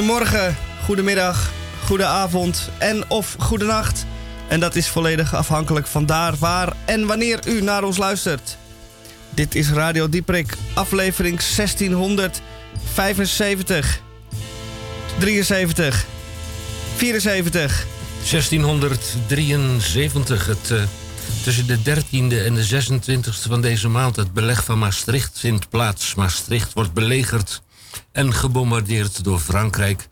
Goedemorgen, goedemiddag, goedenavond en of goedenacht. En dat is volledig afhankelijk van daar, waar en wanneer u naar ons luistert. Dit is Radio Dieprik, aflevering 1675, 73, 74. 1673, het, uh, tussen de 13e en de 26e van deze maand, het beleg van Maastricht vindt plaats. Maastricht wordt belegerd en gebombardeerd door Frankrijk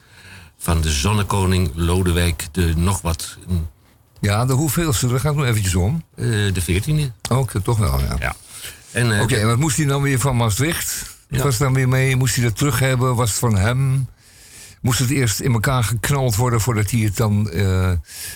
van de zonnekoning Lodewijk de nog wat. Ja, de hoeveelste, daar gaat nog eventjes om. Uh, de 14e. Ook, toch wel, ja. ja. Uh, Oké, en wat moest hij dan weer van Maastricht? Ja. Was dan weer mee? Moest hij dat terug hebben? Was het van hem? Moest het eerst in elkaar geknald worden voordat hij het dan uh,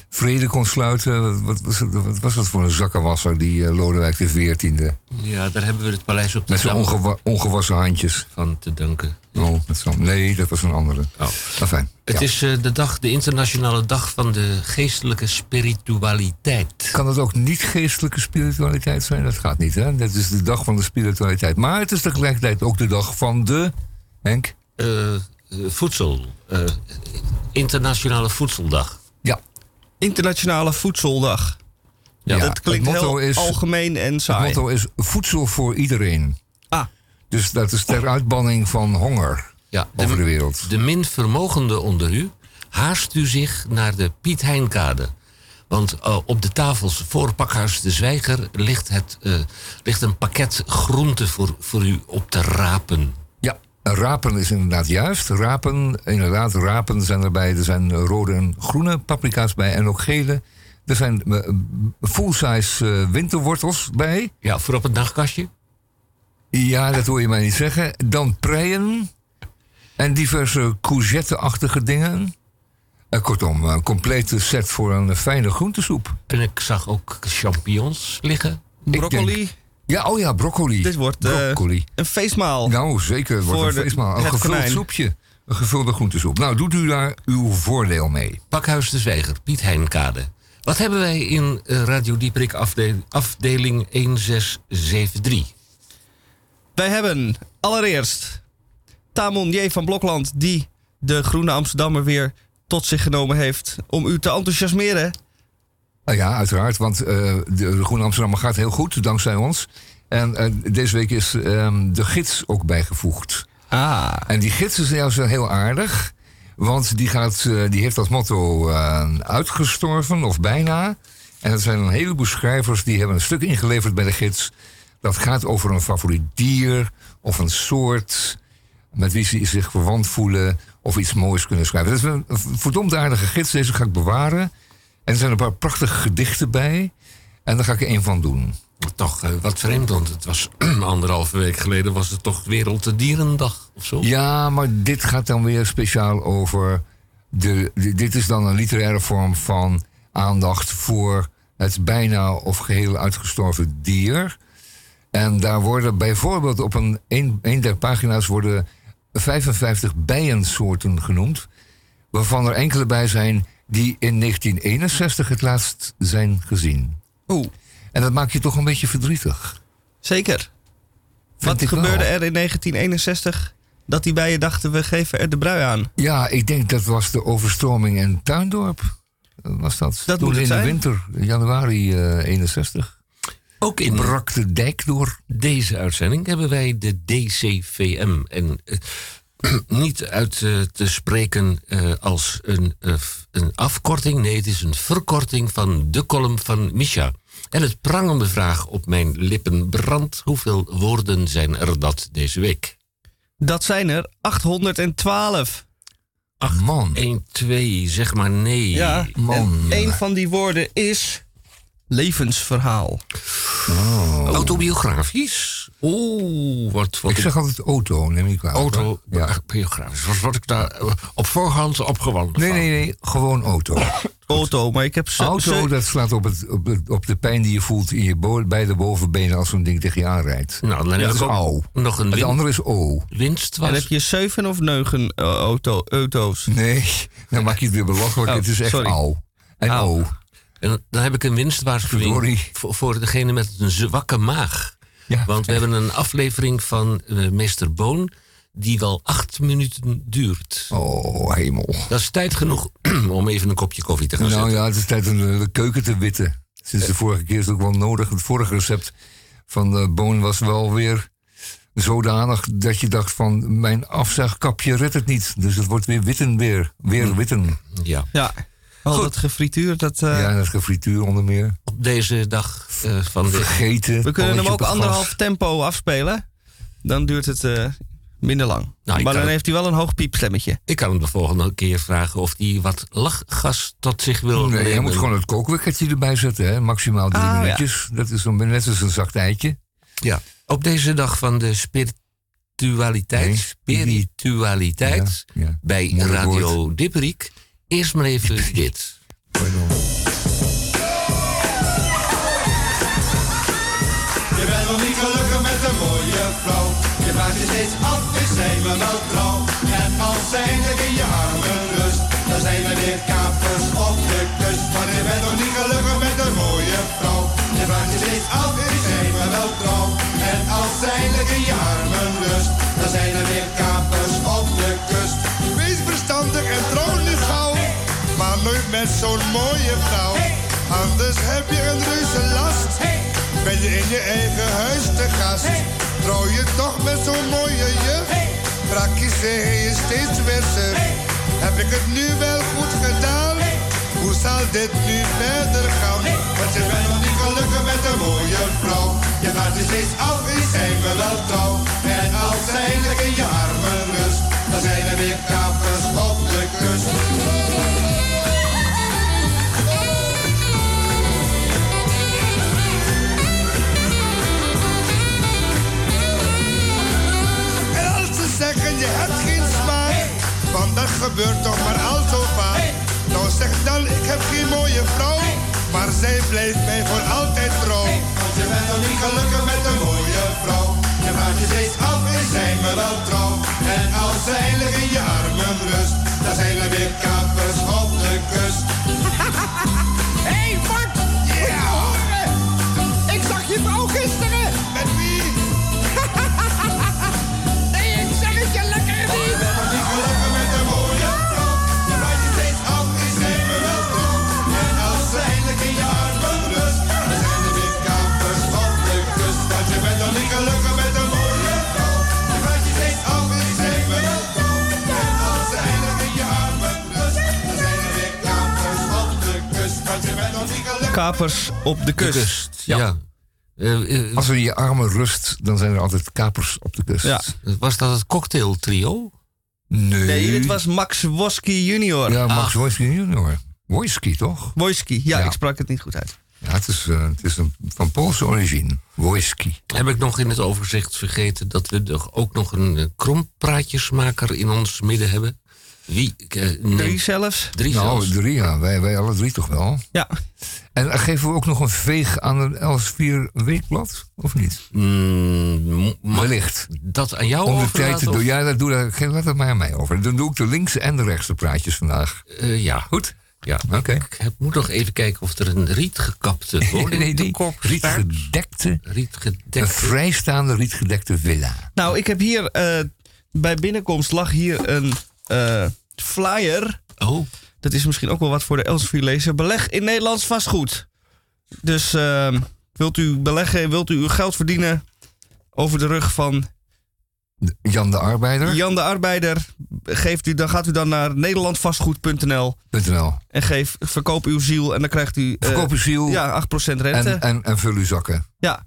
vrede kon sluiten. Wat, was, het, wat was dat voor een zakkenwasser, die uh, Lodewijk de XIV? Ja, daar hebben we het paleis op de Met zijn ongewa ongewassen handjes. Van te danken. Oh, dat nee, dat was een andere. Oh. Enfin, het ja. is uh, de dag, de internationale dag van de geestelijke spiritualiteit. Kan het ook niet geestelijke spiritualiteit zijn? Dat gaat niet, hè? Dat is de dag van de spiritualiteit. Maar het is tegelijkertijd ook de dag van de... Henk? Voedsel. Uh, internationale Voedseldag. Ja. Internationale Voedseldag. Ja, dat klinkt heel is, algemeen en saai. Het motto is voedsel voor iedereen. Ah. Dus dat is ter uitbanning van honger ja, over de, wereld. De min vermogenden onder u haast u zich naar de Piet Heinkade. Want uh, op de tafels voor Pakhuis de Zwijger ligt, het, uh, ligt een pakket groenten voor, voor u op te rapen. Rapen is inderdaad juist. Rapen, inderdaad, rapen zijn erbij. Er zijn rode en groene paprika's bij en ook gele. Er zijn full-size uh, winterwortels bij. Ja, voor op het nachtkastje. Ja, dat hoor je mij niet zeggen. Dan preien en diverse courgette-achtige dingen. Uh, kortom, een complete set voor een fijne groentesoep. En ik zag ook champignons liggen. Broccoli. Ja, oh ja, broccoli. Dit wordt uh, broccoli. een feestmaal. Nou, zeker. Het wordt een feestmaal. Een gevuld konijn. soepje. Een gevulde groentesoep. Nou, doet u daar uw voordeel mee. Pakhuis de Zwijger, Piet Heinkade. Wat hebben wij in Radio Dieprik afdeling, afdeling 1673? Wij hebben allereerst Tamon J. van Blokland... die de Groene Amsterdammer weer tot zich genomen heeft... om u te enthousiasmeren ja, uiteraard, want uh, de, de Groene Amsterdammer gaat heel goed, dankzij ons. En uh, deze week is um, de gids ook bijgevoegd. Ah. En die gids is juist heel aardig, want die, gaat, uh, die heeft als motto uitgestorven of bijna. En dat zijn een heleboel schrijvers die hebben een stuk ingeleverd bij de gids. Dat gaat over een favoriet dier of een soort met wie ze zich verwant voelen of iets moois kunnen schrijven. Dat is een verdomd aardige gids, deze ga ik bewaren. En er zijn een paar prachtige gedichten bij. En daar ga ik er een van doen. Toch uh, wat vreemd, want het was anderhalve week geleden was het toch Wereld de Dierendag of zo? Ja, maar dit gaat dan weer speciaal over. De, de, dit is dan een literaire vorm van aandacht voor het bijna of geheel uitgestorven dier. En daar worden bijvoorbeeld op een, een, een der pagina's worden 55 bijensoorten genoemd. Waarvan er enkele bij zijn die in 1961 het laatst zijn gezien. Oeh. En dat maakt je toch een beetje verdrietig. Zeker. Wat gebeurde wel. er in 1961 dat die bijen dachten we geven er de brui aan? Ja, ik denk dat was de overstroming in Tuindorp. Was dat? Dat Toen moet in zijn. de winter, januari uh, 61. Ook in brak de dijk door. Deze uitzending hebben wij de DCVM. En uh, niet uit uh, te spreken uh, als een, uh, een afkorting. Nee, het is een verkorting van de column van Misha. En het prangende vraag op mijn lippen brandt. Hoeveel woorden zijn er dat deze week? Dat zijn er 812. Ach man. 1, 2, zeg maar nee. Ja, man. En een van die woorden is levensverhaal. Oh. Autobiografisch? Oeh, wat, wat ik zeg altijd auto, neem ik wel. Autobiografisch. Wat word ik daar op voorhand opgewandeld Nee, van? nee, nee. Gewoon auto. Auto, maar ik heb... Auto, dat slaat op, het, op, het, op de pijn die je voelt in je bo beide bovenbenen als zo'n ding tegen je aanrijdt. Nou, dan dat heb is ik ook au. nog een Het andere is O. winst. Was. En heb je zeven of negen uh, auto, auto's? Nee, dan maak je het weer belachelijk. Oh, het is echt sorry. au. En Au. En dan heb ik een winstwaarschuwing voor, voor degene met een zwakke maag. Ja. Want we hebben een aflevering van eh, meester Boon. die wel acht minuten duurt. Oh, hemel. Dat is tijd genoeg om even een kopje koffie te gaan Nou zetten. ja, het is tijd om de, de keuken te witten. Sinds de vorige keer is het ook wel nodig. Het vorige recept van de Boon was wel weer zodanig dat je dacht van... mijn afzuigkapje redt het niet. Dus het wordt weer witten weer. Weer witten. Ja. Ja. Al Goed. dat gefrituur, dat... eh, Ja, dat gefrituur onder meer. Op deze dag eh, van de... Vergeten. we kunnen hem ook anderhalf tempo afspelen. Dan duurt het eh, minder lang. ik maar dan heeft hij wel een hoog piepstemmetje. Ik kan hem de volgende keer vragen of hij wat lachgas tot zich wil Nee, je nemen. moet gewoon het kookwekkertje erbij zetten. Hè? Maximaal drie Ah, ja. minuutjes. Dat is dan net als een zacht eitje. Ja. Op deze dag van de spiritualiteit, Nee, spiritualiteit, Ja, ja. bij Moeilijk Radio Dipperik. Eerst maar even dit. Pardon. Je bent nog niet gelukkig met een mooie vrouw. Je vraagt je steeds af, is zij me wel trouw? En als zij er in je armen rust, dan zijn we weer kapers op de kust. Maar je bent nog niet gelukkig met een mooie vrouw. Je vraagt je steeds af, is zij me wel trouw? En als zij er in je armen rust, dan zijn er weer kapers nooit met zo'n mooie vrouw. Anders heb je een reuze last. Ben je in je eigen huis te gast? Trouw je toch met zo'n mooie juf? Brakjes zeg je steeds wisser. Heb ik het nu wel goed gedaan? Hoe zal dit nu verder gaan? Want je bent nog niet gelukkig met een mooie vrouw. Je gaat je steeds af, is zij me wel trouw. En als lekker in je armen rust, dan zijn er weer kapers op de kust. Je hebt geen smaak, want dat gebeurt toch maar al zo vaak. Nou zeg dan, ik heb geen mooie vrouw, maar zij blijft mij voor altijd trouw. Want je bent nog niet gelukkig met een mooie vrouw. Je vraagt je steeds af, is zij me wel trouw? En als zij ligt in je armen rust, dan zijn er weer kapers op de kust. Hé, hey, Mart! Ja! Ik zag je vrouw gisteren! Kapers op de kust. Kust. Ja. Eh, eh, Als er je armen rust, dan zijn er altijd kapers op de kust. Ja. was dat het cocktailtrio? Nee. Nee, dit was Max Woski junior. Ja, Max Wojski junior. Wojski, toch? Wojski. Ja, Ja. ik sprak het niet goed uit. Ja, het is, eh, het is een, van Poolse origine. Wojski. Heb ik nog in het overzicht vergeten dat we ook nog een krompraatjesmaker in ons midden hebben? Wie? eh, nee, Drie zelfs. Drie Nou, zelfs. drie, ja. Wij, wij alle drie toch wel. Ja. En geven we ook nog een veeg aan het Els4 weekblad? Of niet? Mm, Wellicht. dat aan jou Om de tijd te of- doen. Ja, dat doe, dat, geef- laat het maar aan mij over. Dan doe ik de linkse en de rechtse praatjes vandaag. Eh, ja. Goed? Ja. Oké. Ik heb, moet nog even kijken of er een rietgekapte woning Nee, nee, te nee. koop staat. Rietgedekte, een Rietgedekte. vrijstaande rietgedekte villa. Nou, ik heb hier eh, bij binnenkomst lag hier een eh, flyer. Oh, Dat is misschien ook wel wat voor de Elsevier lezer. Beleg in Nederlands vastgoed. Dus ehm, wilt u beleggen, wilt u uw geld verdienen over de rug van Jan de Arbeider. Jan de Arbeider, geeft u, dan gaat u dan naar nederlandvastgoed.nl .nl. en geef, verkoop uw ziel en dan krijgt u eh, Verkoop uw ziel ja, 8% rente. en, en, en vul uw zakken. ja, 8%.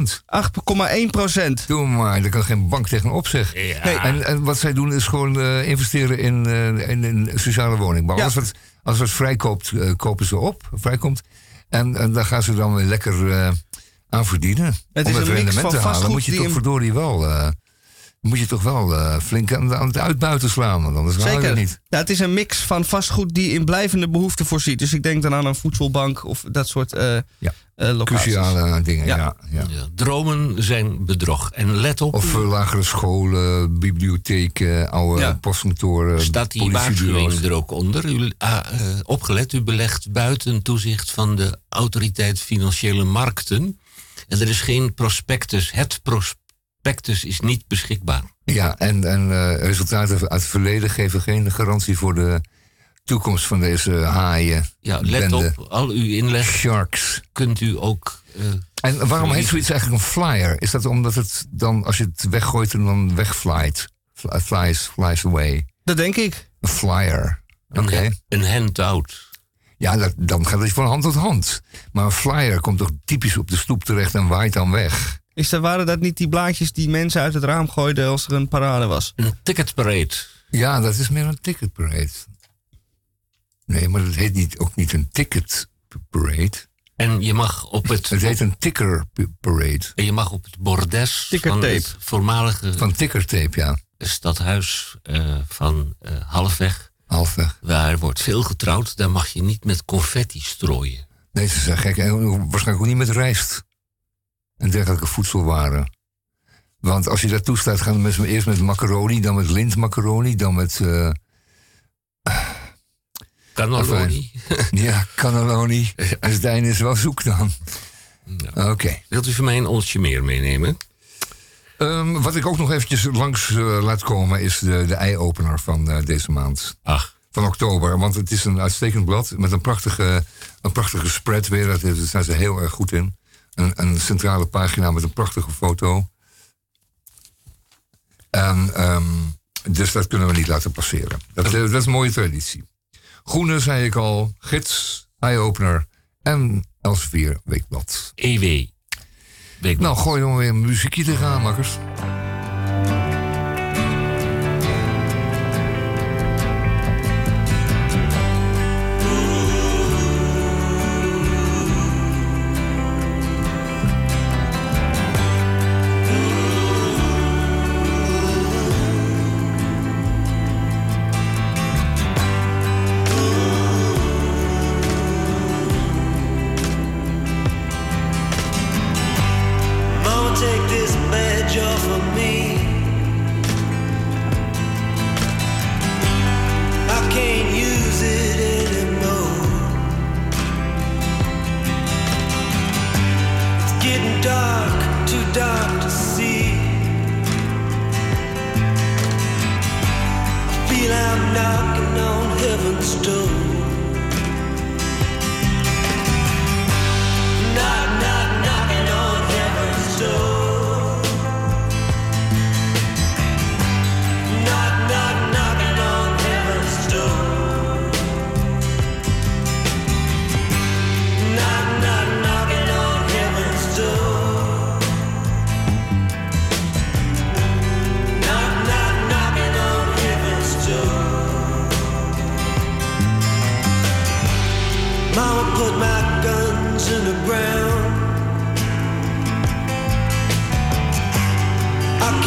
8,1%. Doe maar, daar kan geen bank tegenop zeggen. Nee, En, en wat zij doen is gewoon eh, investeren in, eh, in, in sociale woningbouw. Ja. Alles, wat, alles wat vrijkoopt, kopen ze op. Vrijkomt. En, en daar gaan ze dan weer lekker eh, aan verdienen. Het Om is het een mix rendement van te halen, vastgoed moet je toch verdorie wel... moet je toch wel eh, flink aan, aan het uitbuiten slaan, want anders je Zeker. het niet. Ja, het is een mix van vastgoed die in blijvende behoeften voorziet. Dus ik denk dan aan een voedselbank of dat soort eh Ja. eh, locaties. Cruciale dingen, Ja. ja. ja, ja. Dromen zijn bedrog. En let op, Of lagere scholen, bibliotheken, oude Ja. postkantoren, staat die politiebureaus. waarschuwing er ook onder. U, ah, eh, opgelet, u belegt buiten toezicht van de autoriteit Financiële Markten. En er is geen prospectus. Het prospectus is niet beschikbaar. Ja, en, en eh, resultaten uit het verleden geven geen garantie voor de toekomst van deze haaien. Ja, let bende. op, al uw inleg Sharks. kunt u ook... eh, En waarom heet zoiets eigenlijk een flyer? Is dat omdat het dan, als je het weggooit, en dan wegflight? Fly- Flies, flies away. Dat denk ik. Een flyer. Oké. een, een handout. Ja, dat, dan gaat het van hand tot hand. Maar een flyer komt toch typisch op de stoep terecht en waait dan weg. Is dat, waren dat niet die blaadjes die mensen uit het raam gooiden als er een parade was? Een ticketparade. Ja, dat is meer een ticket parade. Nee, maar dat heet niet, ook niet een ticket parade. En je mag op het, Het heet een ticker p- parade. en je mag op het bordes van Tickertape. het voormalige Van tickertape, ja. stadhuis eh, van eh, Halfweg, Halfweg. waar wordt veel getrouwd, daar mag je niet met confetti strooien. Nee, ze zijn gek. En waarschijnlijk ook niet met rijst. En dergelijke voedselwaren. Want als je dat toestaat, gaan de mensen eerst met macaroni, dan met lintmacaroni, dan met Cannelloni. ja, cannelloni. En het einde is wel zoek dan. Oké. Wilt u voor mij een onsje meer meenemen? Ehm, wat ik ook nog eventjes langs eh, laat komen is de, de ei-opener van eh, deze maand. Ach, Van oktober. Want het is een uitstekend blad met een prachtige, een prachtige spread weer. Daar zijn ze heel erg goed in. Een, een centrale pagina met een prachtige foto. En, ehm, dus dat kunnen we niet laten passeren. Dat, dat is een mooie traditie. Groene, zei ik al, gids, eye-opener en Elsevier Weekblad. EW. Week Nou, gooi dan weer een muziekje te gaan, makkers.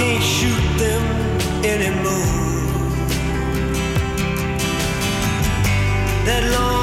Can't shoot them anymore. That long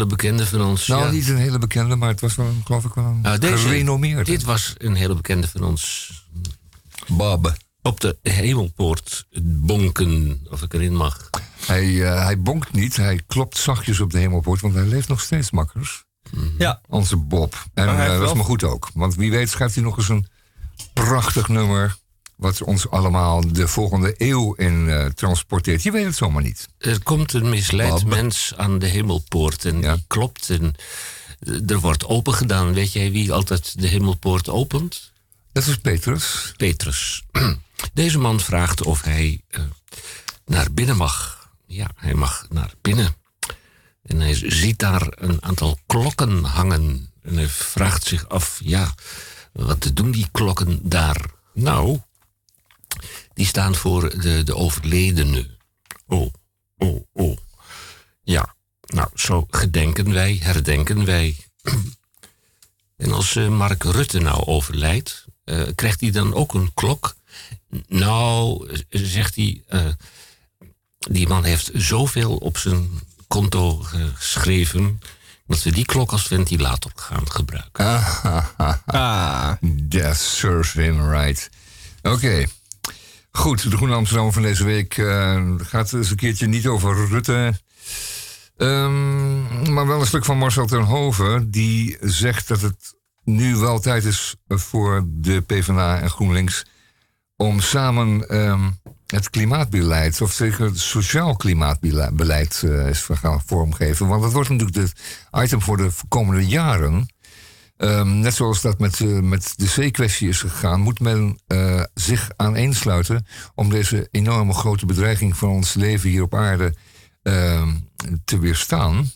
hele bekende van ons. Nou, ja. niet een hele bekende, maar het was wel, een- geloof ik, wel een Nou, deze- gerenommeerde. Dit was een hele bekende van ons. Bob. Op de hemelpoort bonken, of ik erin mag. Hij, eh, hij bonkt niet, hij klopt zachtjes op de hemelpoort, want hij leeft nog steeds makkers. Ja, Onze Bob. En eh, dat is maar goed ook. Want wie weet schrijft hij nog eens een prachtig nummer... wat ons allemaal de volgende eeuw in eh, transporteert. Je weet het zomaar niet. Er komt een misleid mens aan de hemelpoort en Ja. die klopt. En eh, er wordt open gedaan. Weet jij wie altijd de hemelpoort opent? Dat is Petrus. Petrus. Deze man vraagt of hij eh, naar binnen mag. Ja, hij mag naar binnen. En hij ziet daar een aantal klokken hangen. En hij vraagt zich af, ja, wat doen die klokken daar? Nou, die staan voor de, de overledene. Oh, oh, oh. Ja, nou, zo gedenken wij, herdenken wij. En als eh, Mark Rutte nou overlijdt, eh, krijgt hij dan ook een klok? Nou, eh, zegt hij, eh, die man heeft zoveel op zijn konto geschreven dat we die klok als ventilator gaan gebruiken. Ah, That serves him right. Oké. Goed, de Groene Amsterdam van deze week eh, gaat eens een keertje niet over Rutte. Ehm, maar wel een stuk van Marcel ten Hoven. Die zegt dat het nu wel tijd is voor de PvdA en GroenLinks... om samen ehm, het klimaatbeleid, of zeker het sociaal klimaatbeleid... eh, eens gaan vormgeven. Want dat wordt natuurlijk het item voor de komende jaren... Ehm, net zoals dat met, eh, met de C-kwestie is gegaan, moet men eh, zich aaneensluiten om deze enorme grote bedreiging van ons leven hier op aarde ehm, te weerstaan.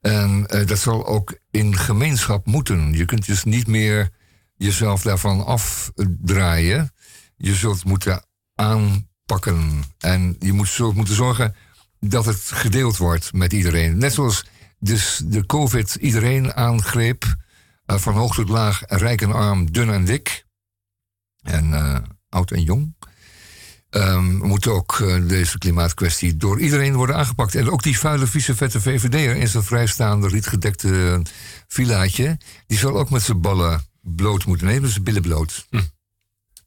En eh, dat zal ook in gemeenschap moeten. Je kunt dus niet meer jezelf daarvan afdraaien. Je zult moeten aanpakken. En je moet, zult moeten zorgen dat het gedeeld wordt met iedereen. Net zoals dus de COVID iedereen aangreep. Eh, van hoog tot laag, rijk en arm, dun en dik. En eh, oud en jong. Ehm, moet ook eh, deze klimaatkwestie door iedereen worden aangepakt. En ook die vuile, vieze, vette VVD'er in zijn vrijstaande, rietgedekte villaatje... die zal ook met zijn ballen bloot moeten. Nee, met zijn billen bloot.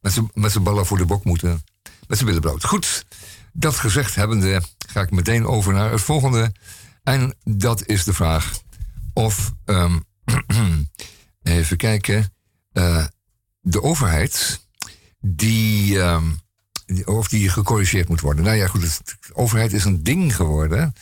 Met zijn- Met zijn ballen voor de bok moeten. Met zijn billen bloot. Goed, dat gezegd hebbende ga ik meteen over naar het volgende. En dat is de vraag of... ehm, even kijken. eh, de overheid die, ehm, die- of die gecorrigeerd moet worden. Nou ja, goed, de overheid is een ding geworden.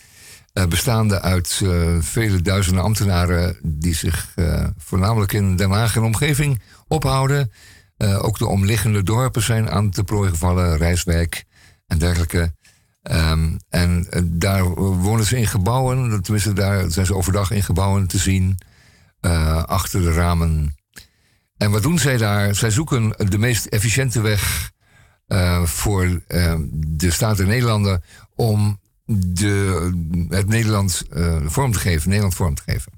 eh, bestaande uit eh, vele duizenden ambtenaren die zich voornamelijk in Den Haag en omgeving ophouden. Ook de omliggende dorpen zijn aan te prooi gevallen, Rijswijk en dergelijke. Ehm, en daar wonen ze in gebouwen, tenminste daar zijn ze overdag in gebouwen te zien, eh, achter de ramen. En wat doen zij daar? Zij zoeken de meest efficiënte weg eh, voor eh, de Staten Nederlanden om de, het Nederland vorm te geven, Nederland vorm te geven.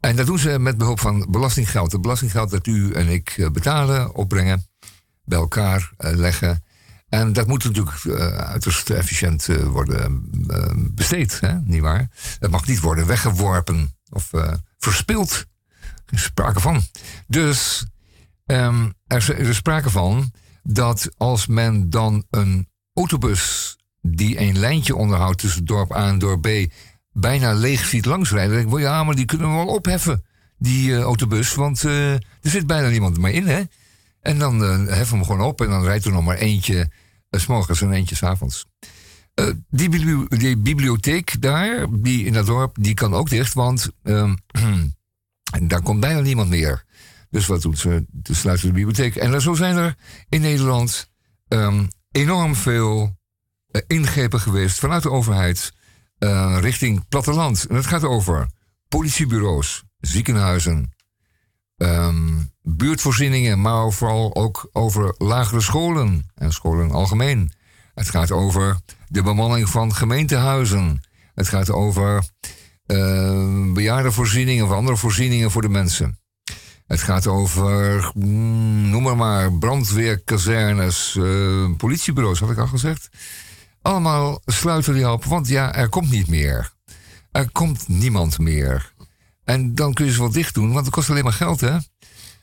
En dat doen ze met behulp van belastinggeld. Het belastinggeld dat u en ik betalen, opbrengen, bij elkaar leggen. En dat moet natuurlijk eh, uiterst efficiënt worden besteed, hè? niet waar? Het mag niet worden weggeworpen of eh, verspild. Geen sprake van. Dus ehm, er, is, er sprake van dat als men dan een autobus die een lijntje onderhoudt tussen dorp A en dorp B bijna leeg ziet langsrijden, dan denk ik, ja, maar die kunnen we wel opheffen, die eh, autobus, want eh, er zit bijna niemand meer in, hè? En dan heffen we hem gewoon op en dan rijdt er nog maar eentje s morgens en eentje s avonds. Eh, die, bibli- die bibliotheek daar, die in dat dorp, die kan ook dicht, want ehm, daar komt bijna niemand meer. Dus wat doen ze? Ze sluiten de bibliotheek. En zo zijn er in Nederland ehm, enorm veel eh, ingrepen geweest vanuit de overheid eh, richting platteland. En het gaat over politiebureaus, ziekenhuizen, ehm, buurtvoorzieningen, maar vooral ook over lagere scholen en scholen algemeen. Het gaat over de bemanning van gemeentehuizen. Het gaat over eh, bejaardenvoorzieningen of andere voorzieningen voor de mensen. Het gaat over, mm, noem maar maar, brandweerkazernes, eh, politiebureaus, had ik al gezegd. Allemaal sluiten die op, want ja, er komt niet meer. Er komt niemand meer. En dan kun je ze wel dicht doen, want het kost alleen maar geld, hè?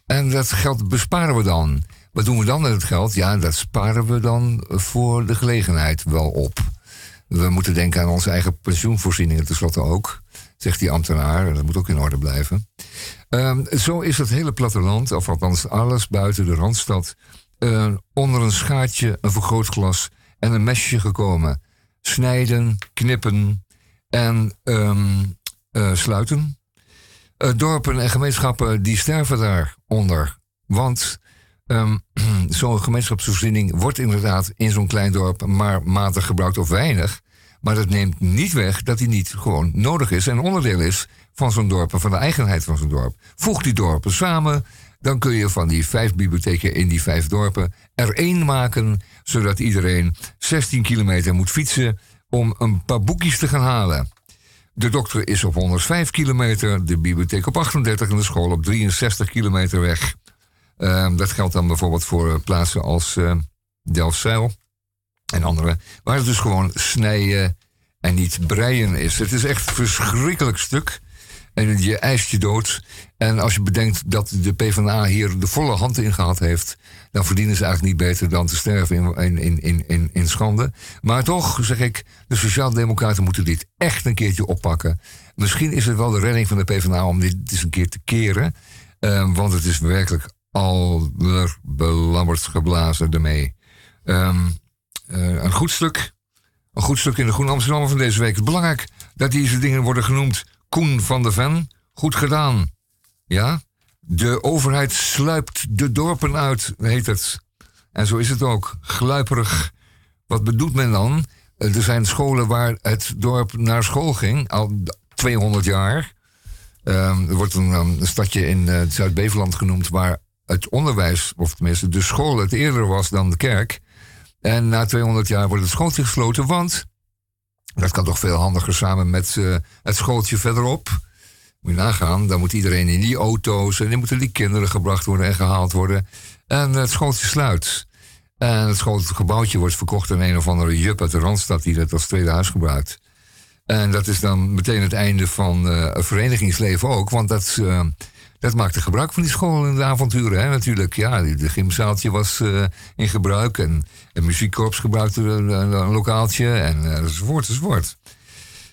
En dat geld besparen we dan. Wat doen we dan met het geld? Ja, dat sparen we dan voor de gelegenheid wel op. We moeten denken aan onze eigen pensioenvoorzieningen tenslotte ook, zegt die ambtenaar. En dat moet ook in orde blijven. Ehm, zo is het hele platteland, of althans alles buiten de Randstad, eh, onder een schaartje, een vergrootglas en een mesje gekomen. Snijden, knippen en ehm, eh, sluiten. Eh, dorpen en gemeenschappen die sterven daaronder. Want ehm, zo'n gemeenschapsvoorziening wordt inderdaad in zo'n klein dorp maar matig gebruikt of weinig. Maar dat neemt niet weg dat die niet gewoon nodig is en onderdeel is van zo'n dorp en van de eigenheid van zo'n dorp. Voeg die dorpen samen, Dan kun je van die vijf bibliotheken in die vijf dorpen er één maken, zodat iedereen 16 kilometer moet fietsen om een paar boekjes te gaan halen. De dokter is op 105 kilometer, de bibliotheek op 38 en de school op 63 kilometer weg. Ehm, dat geldt dan bijvoorbeeld voor eh, plaatsen als uh, Delfzijl en andere, waar het dus gewoon snijden en niet breien is. Het is echt een verschrikkelijk stuk. En je eist je dood. En als je bedenkt dat de PvdA hier de volle hand in gehad heeft, dan verdienen ze eigenlijk niet beter dan te sterven in, in, in, in, in schande. Maar toch, zeg ik, de Sociaaldemocraten moeten dit echt een keertje oppakken. Misschien is het wel de redding van de PvdA om dit eens een keer te keren. Um, want het is werkelijk belabberd geblazen ermee. Um, uh, een goed stuk. Een goed stuk in de Groene Amsterdam van deze week. Het belangrijk dat deze dingen worden genoemd. Koen van de Ven, goed gedaan. Ja? De overheid sluipt de dorpen uit, heet het. En zo is het ook. Gluiperig. Wat bedoelt men dan? Er zijn scholen waar het dorp naar school ging, al 200 jaar. Um, er wordt een, een stadje in uh, Zuid-Beveland genoemd waar het onderwijs, of tenminste de school, het eerder was dan de kerk. En na 200 jaar wordt het schooltje gesloten, want dat kan toch veel handiger samen met uh, het schooltje verderop. Moet je nagaan, dan moet iedereen in die auto's en dan moeten die kinderen gebracht worden en gehaald worden. En het schooltje sluit. En het schoolgebouwtje wordt verkocht aan een of andere jup uit de Randstad die dat als tweede huis gebruikt. En dat is dan meteen het einde van uh, het verenigingsleven ook, want dat, uh, dat maakte gebruik van die school in de avonturen. Hè, natuurlijk, ja, de gymzaaltje was uh, in gebruik en het muziekkorps gebruikte een, een, lokaaltje en uh, enzovoort, enzovoort.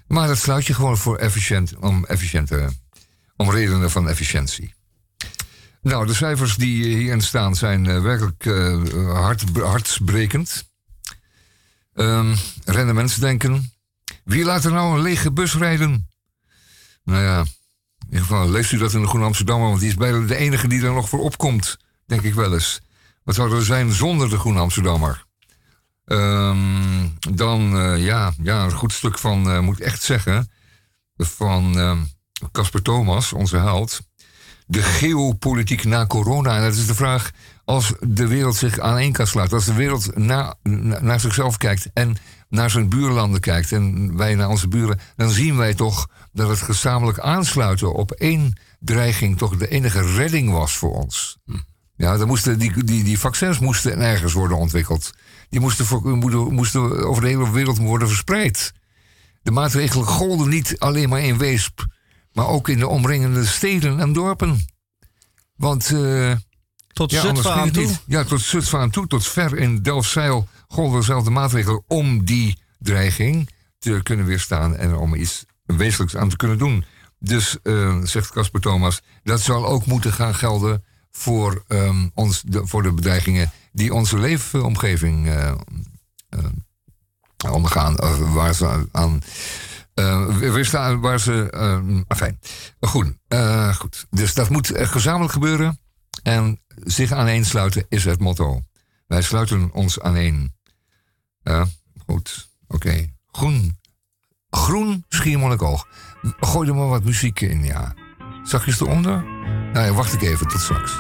Maar dat sluit je gewoon voor efficiënt, om, efficiënte, om redenen van efficiëntie. Nou, de cijfers die hierin staan zijn uh, werkelijk hart, hartbrekend. Um, rendementsdenken. Wie laat er nou een lege bus rijden? Nou ja, ieder geval leest u dat in de Groene Amsterdammer, want die is bijna de enige die er nog voor opkomt, denk ik wel eens. Wat zou er zijn zonder de Groene Amsterdammer? Um, dan, uh, ja, ja, een goed stuk van, uh, moet ik echt zeggen, van Casper uh, Thomas, onze held. De geopolitiek na corona. En dat is de vraag, als de wereld zich aan kan sluiten, als de wereld na, na, naar zichzelf kijkt en naar zijn buurlanden kijkt en wij naar onze buren, dan zien wij toch dat het gezamenlijk aansluiten op één dreiging toch de enige redding was voor ons. Hm. Ja, dan moesten die, die, die vaccins moesten nergens worden ontwikkeld. Die moesten, voor, moesten over de hele wereld worden verspreid. De maatregelen golden niet alleen maar in Weesp, maar ook in de omringende steden en dorpen. Want. Uh, tot ja, Zutphen aan toe? Ja, tot Zutphen aan toe. Tot ver in Delfzijl golden dezelfde maatregelen om die dreiging te kunnen weerstaan en om iets wezenlijks aan te kunnen doen. Dus, uh, zegt Casper Thomas, dat zal ook moeten gaan gelden voor, um, ons, de, voor de bedreigingen die onze leefomgeving uh, ondergaan, waar ze aan. weerstaan, waar ze. fijn. Goed, goed. Dus dat moet gezamenlijk gebeuren. En zich aaneensluiten is het motto. Wij sluiten ons aaneen. Ja, goed. Oké. Groen Groen Schiermonnikoog. Gooi er maar wat muziek in, ja. Zachtjes eronder? Nou ja, wacht ik even, tot straks.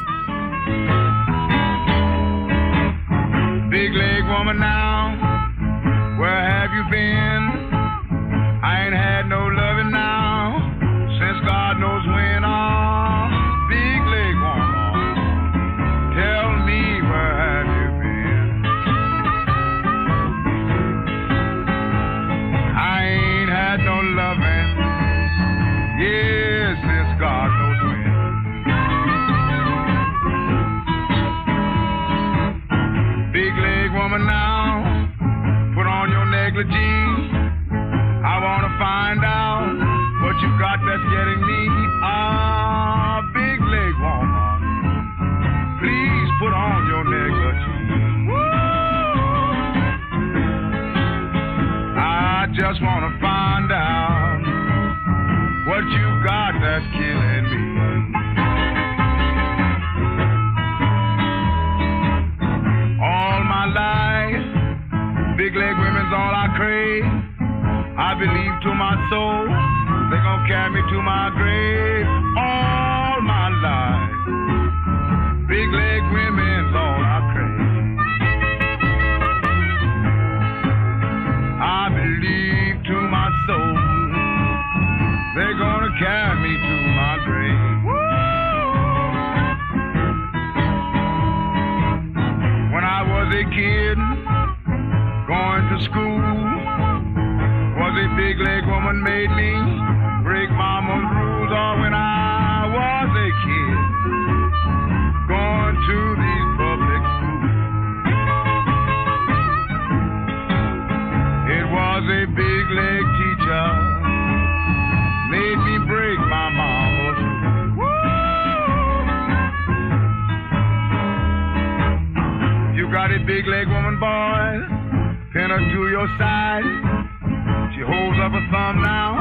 Big leg woman to my soul, they gonna carry me to my grave. Made me break mama's rules all when I was a kid. Going to these public schools. It was a big leg teacher. Made me break my mama's rules. You got a big leg woman, boy. Pin her to your side. She holds up a thumb now.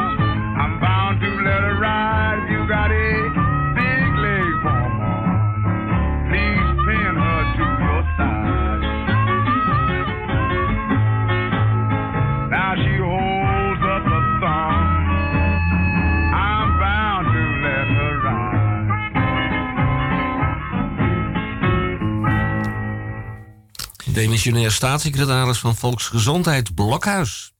I'm bound to let her ride. You got a big leg woman. Please pin her to your side. Now she holds up a thumb. I'm bound to let her ride. Demissionair staatssecretaris van Volksgezondheid Blokhuis.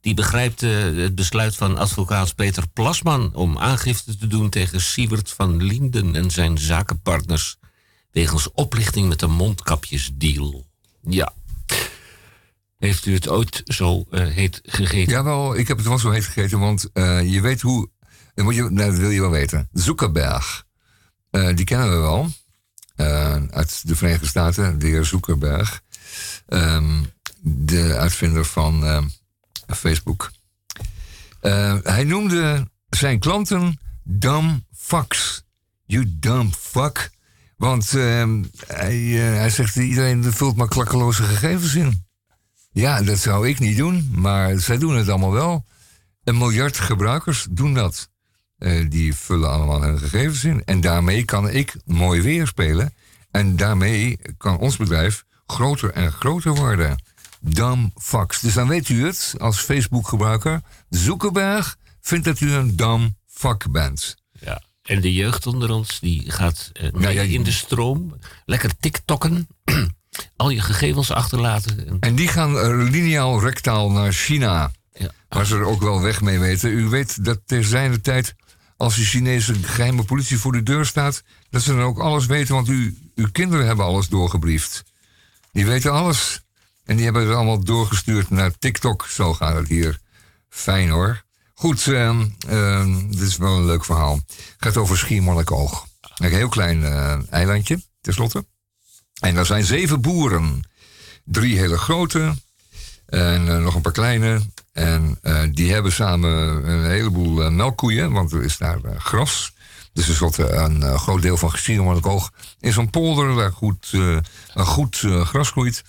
Die begrijpt eh, het besluit van advocaat Peter Plasman om aangifte te doen tegen Siewert van Linden en zijn zakenpartners. wegens oplichting met een mondkapjesdeal. Ja. Heeft u het ooit zo eh, heet gegeten? Jawel, ik heb het wel zo heet gegeten, want eh, je weet hoe. Moet je, dat wil je wel weten. Zuckerberg, die kennen we wel. uit de Verenigde Staten, de heer Zuckerberg. Ehm, de uitvinder van Facebook. Eh, hij noemde zijn klanten dumb fucks. You dumb fuck. Want ehm, hij, eh, hij zegt, iedereen vult maar klakkeloze gegevens in. Ja, dat zou ik niet doen, maar zij doen het allemaal wel. Een miljard gebruikers doen dat. Eh, die vullen allemaal hun gegevens in. En daarmee kan ik mooi weer spelen. En daarmee kan ons bedrijf groter en groter worden. Fucks. Dus dan weet u het als Facebook-gebruiker. Zuckerberg vindt dat u een fuck bent. Ja. En de jeugd onder ons die gaat eh, mee ja, in de stroom. Lekker tiktokken. Al je gegevens achterlaten. En- die gaan eh, lineaal rectaal naar China. Ja. Waar ze er ook wel weg mee weten. U weet dat ter zijner tijd, als de Chinese geheime politie voor de deur staat, dat ze dan ook alles weten, want u, uw kinderen hebben alles doorgebriefd. Die weten alles. En die hebben het allemaal doorgestuurd naar TikTok. Zo gaat het hier. Fijn hoor. Goed, ehm, ehm, dit is wel een leuk verhaal. Het gaat over Schiermonnikoog. Een heel klein eh, eilandje, tenslotte. En daar zijn zeven boeren. Drie hele grote en eh, nog een paar kleine. En eh, die hebben samen een heleboel melkkoeien, want er is daar gras. Dus zat een eh, groot deel van Schiermonnikoog in zo'n polder waar goed, een goed gras groeit.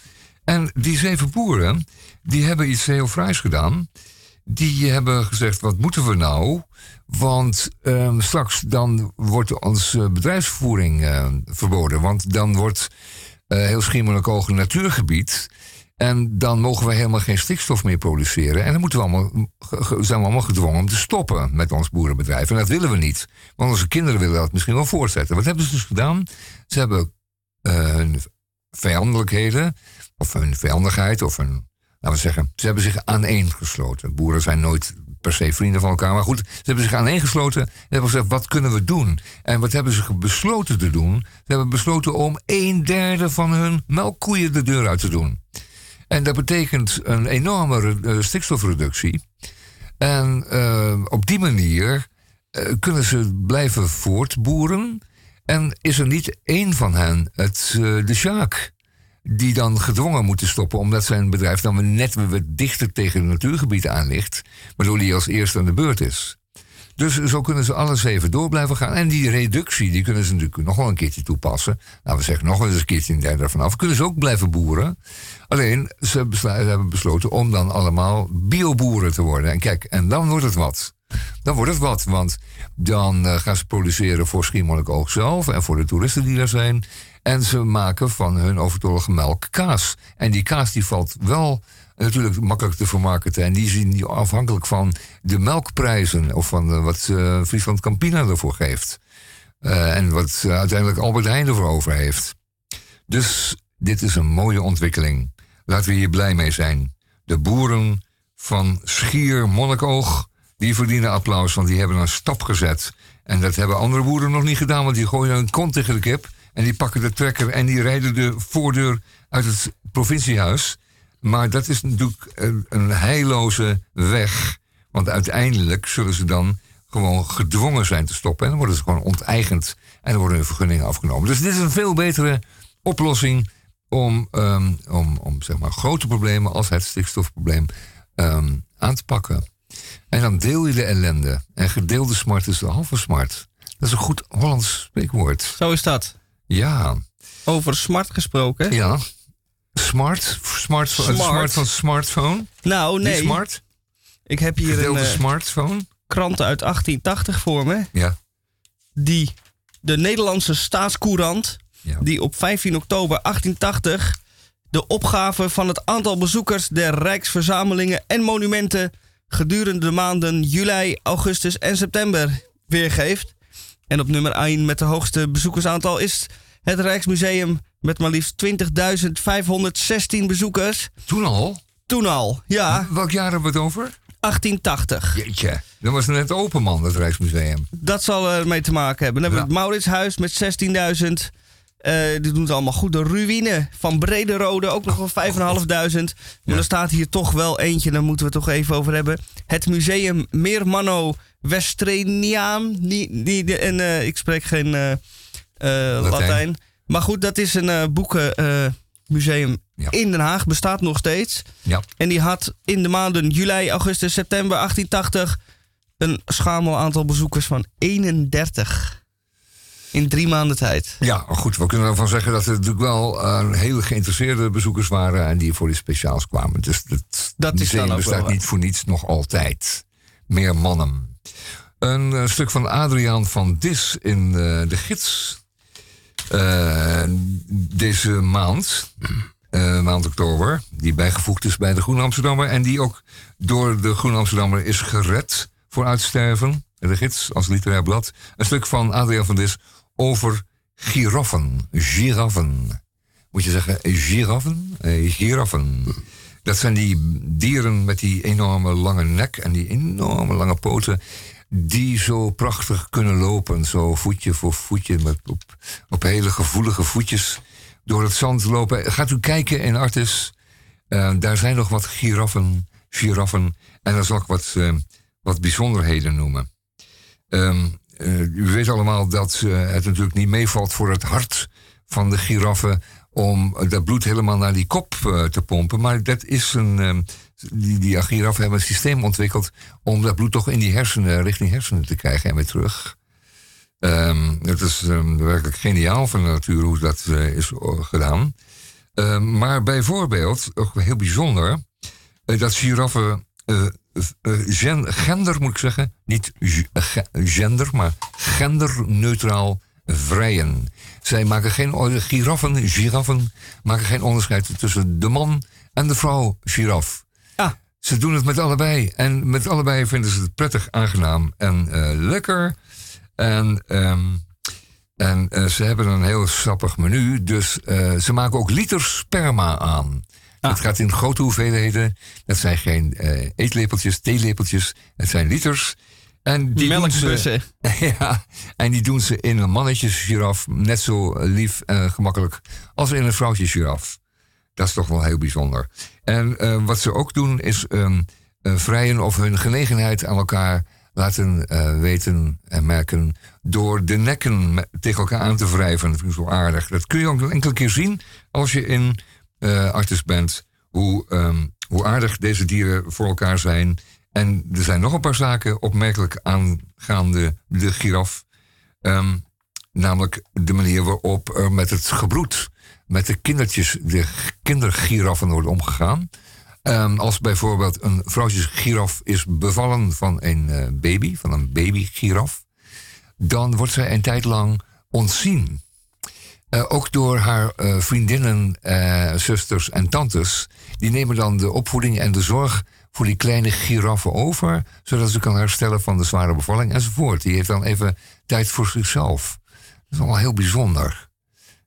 En die zeven boeren, die hebben iets heel fraais gedaan. Die hebben gezegd, wat moeten we nou? Want ehm, straks dan wordt onze bedrijfsvoering eh, verboden. Want dan wordt eh, heel Schiermonnikoog een natuurgebied. En dan mogen we helemaal geen stikstof meer produceren. En dan moeten we allemaal, zijn we allemaal gedwongen om te stoppen met ons boerenbedrijf. En dat willen we niet. Want onze kinderen willen dat misschien wel voortzetten. Wat hebben ze dus gedaan? Ze hebben eh, hun vijandelijkheden, of hun vijandigheid, of hun, laten we zeggen, ze hebben zich aaneengesloten. Boeren zijn nooit per se vrienden van elkaar, maar goed, ze hebben zich aaneengesloten en hebben gezegd, wat kunnen we doen? En wat hebben ze besloten te doen? Ze hebben besloten om een derde van hun melkkoeien de deur uit te doen. En dat betekent een enorme eh, stikstofreductie. En eh, op die manier eh, kunnen ze blijven voortboeren. En is er niet één van hen, het, de Sjaak, die dan gedwongen moet stoppen... omdat zijn bedrijf dan net weer dichter tegen het natuurgebied aan ligt... waardoor hij als eerste aan de beurt is. Dus zo kunnen ze alles even door blijven gaan. En die reductie, die kunnen ze natuurlijk nog wel een keertje toepassen. Nou, we zeggen nog eens een keertje derde ervan af. Kunnen ze ook blijven boeren. Alleen, ze hebben besloten om dan allemaal bioboeren te worden. En kijk, en dan wordt het wat. Dan wordt het wat, want dan eh, gaan ze produceren voor Schiermonnikoog zelf... en voor de toeristen die daar zijn. En ze maken van hun overtollige melk kaas. En die kaas die valt wel natuurlijk makkelijk te vermarkten. En die niet afhankelijk van de melkprijzen... of van eh, wat eh, Friesland Campina ervoor geeft. Eh, en wat eh, uiteindelijk Albert Heijn ervoor over heeft. Dus dit is een mooie ontwikkeling. Laten we hier blij mee zijn. De boeren van Schier Monnikoog, die verdienen applaus, want die hebben een stap gezet. En dat hebben andere boeren nog niet gedaan, want die gooien hun kont tegen de kip. En die pakken de trekker en die rijden de voordeur uit het provinciehuis. Maar dat is natuurlijk een, een heilloze weg Want uiteindelijk zullen ze dan gewoon gedwongen zijn te stoppen. En dan worden ze gewoon onteigend en dan worden hun vergunningen afgenomen. Dus dit is een veel betere oplossing om, ehm, om, om zeg maar, grote problemen als het stikstofprobleem ehm, aan te pakken. En dan deel je de ellende. En gedeelde smart is de halve smart. Dat is een goed Hollands spreekwoord. Zo is dat. Ja, Over smart gesproken. ja. Smart, smart, smart. Smart. van smartphone. Nou, Nee. smart. Ik heb hier een Gedeelde eh, smartphone. krant uit 1880 voor me. Ja. Die de Nederlandse Staatscourant, Ja. die op 15 oktober 1880 de opgave van het aantal bezoekers der Rijksverzamelingen en monumenten gedurende de maanden juli, augustus en september weergeeft. En op nummer 1 met de hoogste bezoekersaantal is het Rijksmuseum met maar liefst 20.516 bezoekers. Toen al? Toen al, ja, Welk jaar hebben we het over? 1880. Jeetje. Dat was net open, man, het Rijksmuseum. Dat zal ermee te maken hebben. Dan hebben we het Mauritshuis met 16.000. Eh, die doen het allemaal goed. De ruïne van Brederode ook nog wel 5.500. Maar er staat hier toch wel eentje, daar moeten we het toch even over hebben. Het museum Meermanno Westreniaan. Die, en eh, ik spreek geen eh, eh, Latijn. Maar goed, dat is een eh, boekenmuseum Ja. in Den Haag. Bestaat nog steeds. Ja. En die had in de maanden juli, augustus, september 1880 een schamel aantal bezoekers van 31. In drie maanden tijd. Ja, goed, we kunnen ervan zeggen dat er natuurlijk wel eh, hele geïnteresseerde bezoekers waren en die voor die speciaals kwamen. Dus het Dat is museum dan ook bestaat niet voor niets nog altijd. Meer mannen. Een stuk van Adriaan van Dis in de gids eh, deze maand, eh, maand oktober, die bijgevoegd is bij de Groene Amsterdammer en die ook door de Groene Amsterdammer is gered voor uitsterven. De gids als literair blad. Een stuk van Adriaan van Dis over giraffen. Giraffen. Moet je zeggen giraffen? Eh, giraffen. Dat zijn die dieren met die enorme lange nek en die enorme lange poten. Die zo prachtig kunnen lopen, zo voetje voor voetje, met op, op hele gevoelige voetjes door het zand lopen. Gaat u kijken in Artis. Eh, daar zijn nog wat giraffen, giraffen. En dan zal ik wat, eh, wat bijzonderheden noemen. Ehm, eh, u weet allemaal dat het natuurlijk niet meevalt voor het hart van de giraffen om dat bloed helemaal naar die kop te pompen. Maar dat is een. Die, die giraffen hebben een systeem ontwikkeld om dat bloed toch in die hersenen, richting hersenen te krijgen en weer terug. Ehm, het is ehm, werkelijk geniaal van de natuur hoe dat eh, is eh, gedaan. Ehm, maar bijvoorbeeld, ook heel bijzonder, eh, dat giraffen gen- gender, moet ik zeggen, niet gender, maar genderneutraal vrijen. Zij maken geen, giraffen, giraffen maken geen onderscheid tussen de man en de vrouw giraf. Ah. Ze doen het met allebei. En met allebei vinden ze het prettig, aangenaam en eh, lekker. En, ehm, en eh, ze hebben een heel sappig menu. Dus eh, ze maken ook liters sperma aan. Het gaat in grote hoeveelheden. Dat zijn geen eetlepeltjes, theelepeltjes. Het zijn liters. En die ze, Melkbussen. ja, en die doen ze in een mannetjesgiraf net zo lief en gemakkelijk als in een vrouwtjesgiraf. Dat is toch wel heel bijzonder. En eh, wat ze ook doen is eh, vrijen of hun genegenheid aan elkaar laten eh, weten en merken door de nekken tegen elkaar aan te wrijven. Dat vind ik zo aardig. Dat kun je ook een enkele keer zien als je in Artis bent. Hoe, ehm, hoe aardig deze dieren voor elkaar zijn. En er zijn nog een paar zaken opmerkelijk aangaande de giraf. Ehm, namelijk de manier waarop er met het gebroed, met de kindertjes, de kindergiraffen wordt omgegaan. Ehm, als bijvoorbeeld een vrouwtjesgiraf is bevallen van een eh, baby, van een babygiraf, dan wordt zij een tijd lang ontzien. Eh, ook door haar eh, vriendinnen, zusters en tantes. Die nemen dan de opvoeding en de zorg voor die kleine giraffen over. Zodat ze kan herstellen van de zware bevalling enzovoort. Die heeft dan even tijd voor zichzelf. Dat is allemaal heel bijzonder.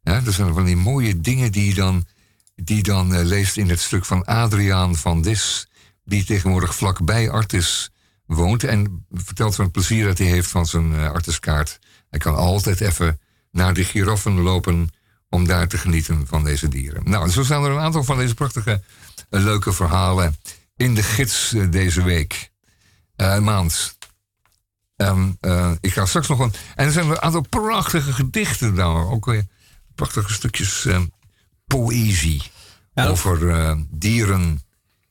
Ja, dat zijn van die mooie dingen die je dan, die dan eh, leest in het stuk van Adriaan van Dis. Die tegenwoordig vlakbij Artis woont. En vertelt van het plezier dat hij heeft van zijn eh, artiskaart. Hij kan altijd even naar de giraffen lopen om daar te genieten van deze dieren. Nou, zo staan er een aantal van deze prachtige, eh, leuke verhalen in de gids deze week. Maand. Ehm, eh, ik ga straks nog een. En er zijn een aantal prachtige gedichten daar. Ook weer prachtige stukjes eh, poëzie. Ja, over eh, dieren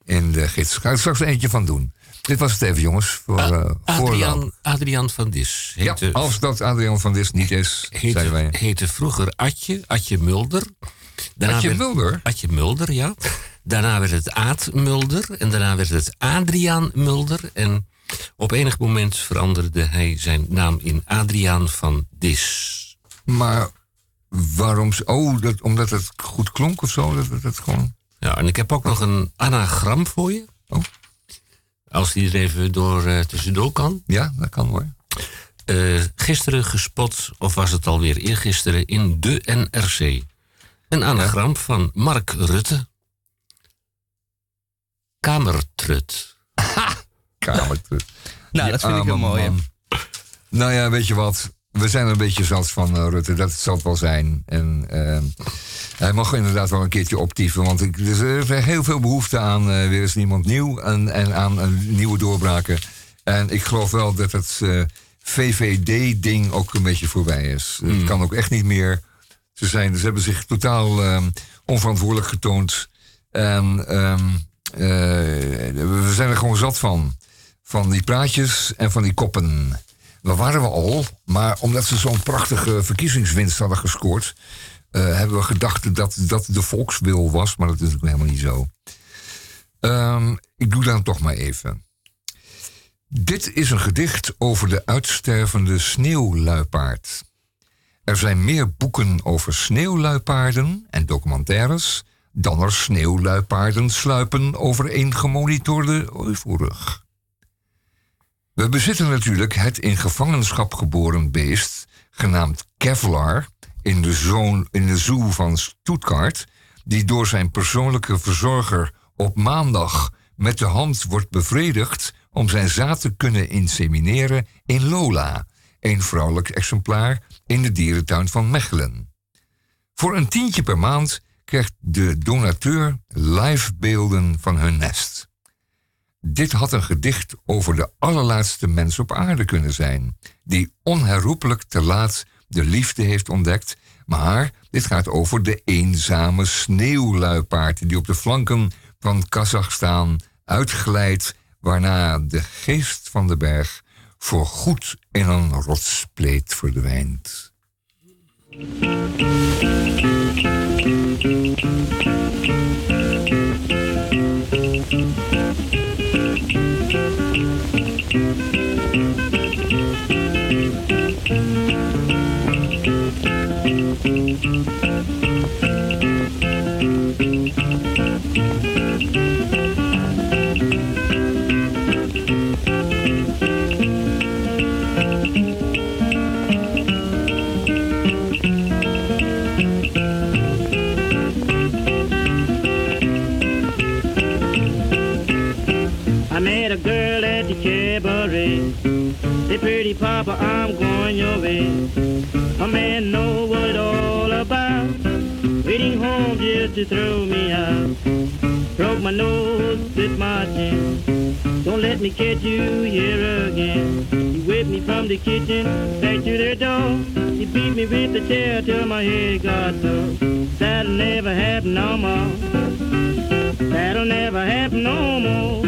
in de gids. Ga ik straks eentje van doen. Dit was het even, jongens. Voor, voorloop. Adriaan, Adriaan van Dis. Ja, als dat Adriaan van Dis niet is, heette, zijn wij. heette vroeger Atje, Atje Mulder. Daarna Atje werd- Mulder? Atje Mulder, ja. Daarna werd het Aad Mulder. En daarna werd het Adriaan Mulder. En op enig moment veranderde hij zijn naam in Adriaan van Dis. Maar waarom? Oh, dat, omdat het goed klonk of zo? Dat, dat, dat gewoon. Ja, en ik heb ook nog een anagram voor je. Oh. Als die er even door eh, tussendoor kan. Ja, dat kan hoor. Eh, gisteren gespot, of was het alweer eergisteren, in de NRC. Een anagram van Mark Rutte. Kamertrut. Kamertrut. Nou, dat vind ik een mooie. man. Nou ja, weet je wat? We zijn een beetje zat van eh, Rutte. Dat zal het wel zijn. En ehm, hij mag inderdaad wel een keertje optieven. Want ik, er is heel veel behoefte aan eh, weer eens iemand nieuw. En, en aan een nieuwe doorbraken. En ik geloof wel dat het eh, VVD-ding ook een beetje voorbij is. Het kan ook echt niet meer. Ze, zijn, ze hebben zich totaal ehm, onverantwoordelijk getoond. En ehm, eh, we zijn er gewoon zat van. Van die praatjes en van die koppen. Dat waren we al, maar omdat ze zo'n prachtige verkiezingswinst hadden gescoord, eh, hebben we gedacht dat dat de volkswil was, maar dat is natuurlijk helemaal niet zo. Ehm, ik doe dan toch maar even. Dit is een gedicht over de uitstervende sneeuwluipaard. Er zijn meer boeken over sneeuwluipaarden en documentaires dan er sneeuwluipaarden sluipen over een gemonitorde. We bezitten natuurlijk het in gevangenschap geboren beest, genaamd Kevlar, in de, zoon, in de zoo van Stuttgart, die door zijn persoonlijke verzorger op maandag met de hand wordt bevredigd om zijn zaad te kunnen insemineren in Lola, een vrouwelijk exemplaar in de dierentuin van Mechelen. Voor een tientje per maand krijgt de donateur live beelden van hun nest. Dit had een gedicht over de allerlaatste mens op aarde kunnen zijn, die onherroepelijk te laat de liefde heeft ontdekt, maar dit gaat over de eenzame sneeuwluipaard die op de flanken van Kazachstan uitglijdt, waarna de geest van de berg voorgoed in een rotsspleet verdwijnt. Papa, I'm going your way. A man know what it all about. Waiting home just to throw me out. Broke my nose with my chin. Don't let me catch you here again. You whipped me from the kitchen back to the door. You beat me with the chair till my head got sore. That'll never happen no more. That'll never happen no more.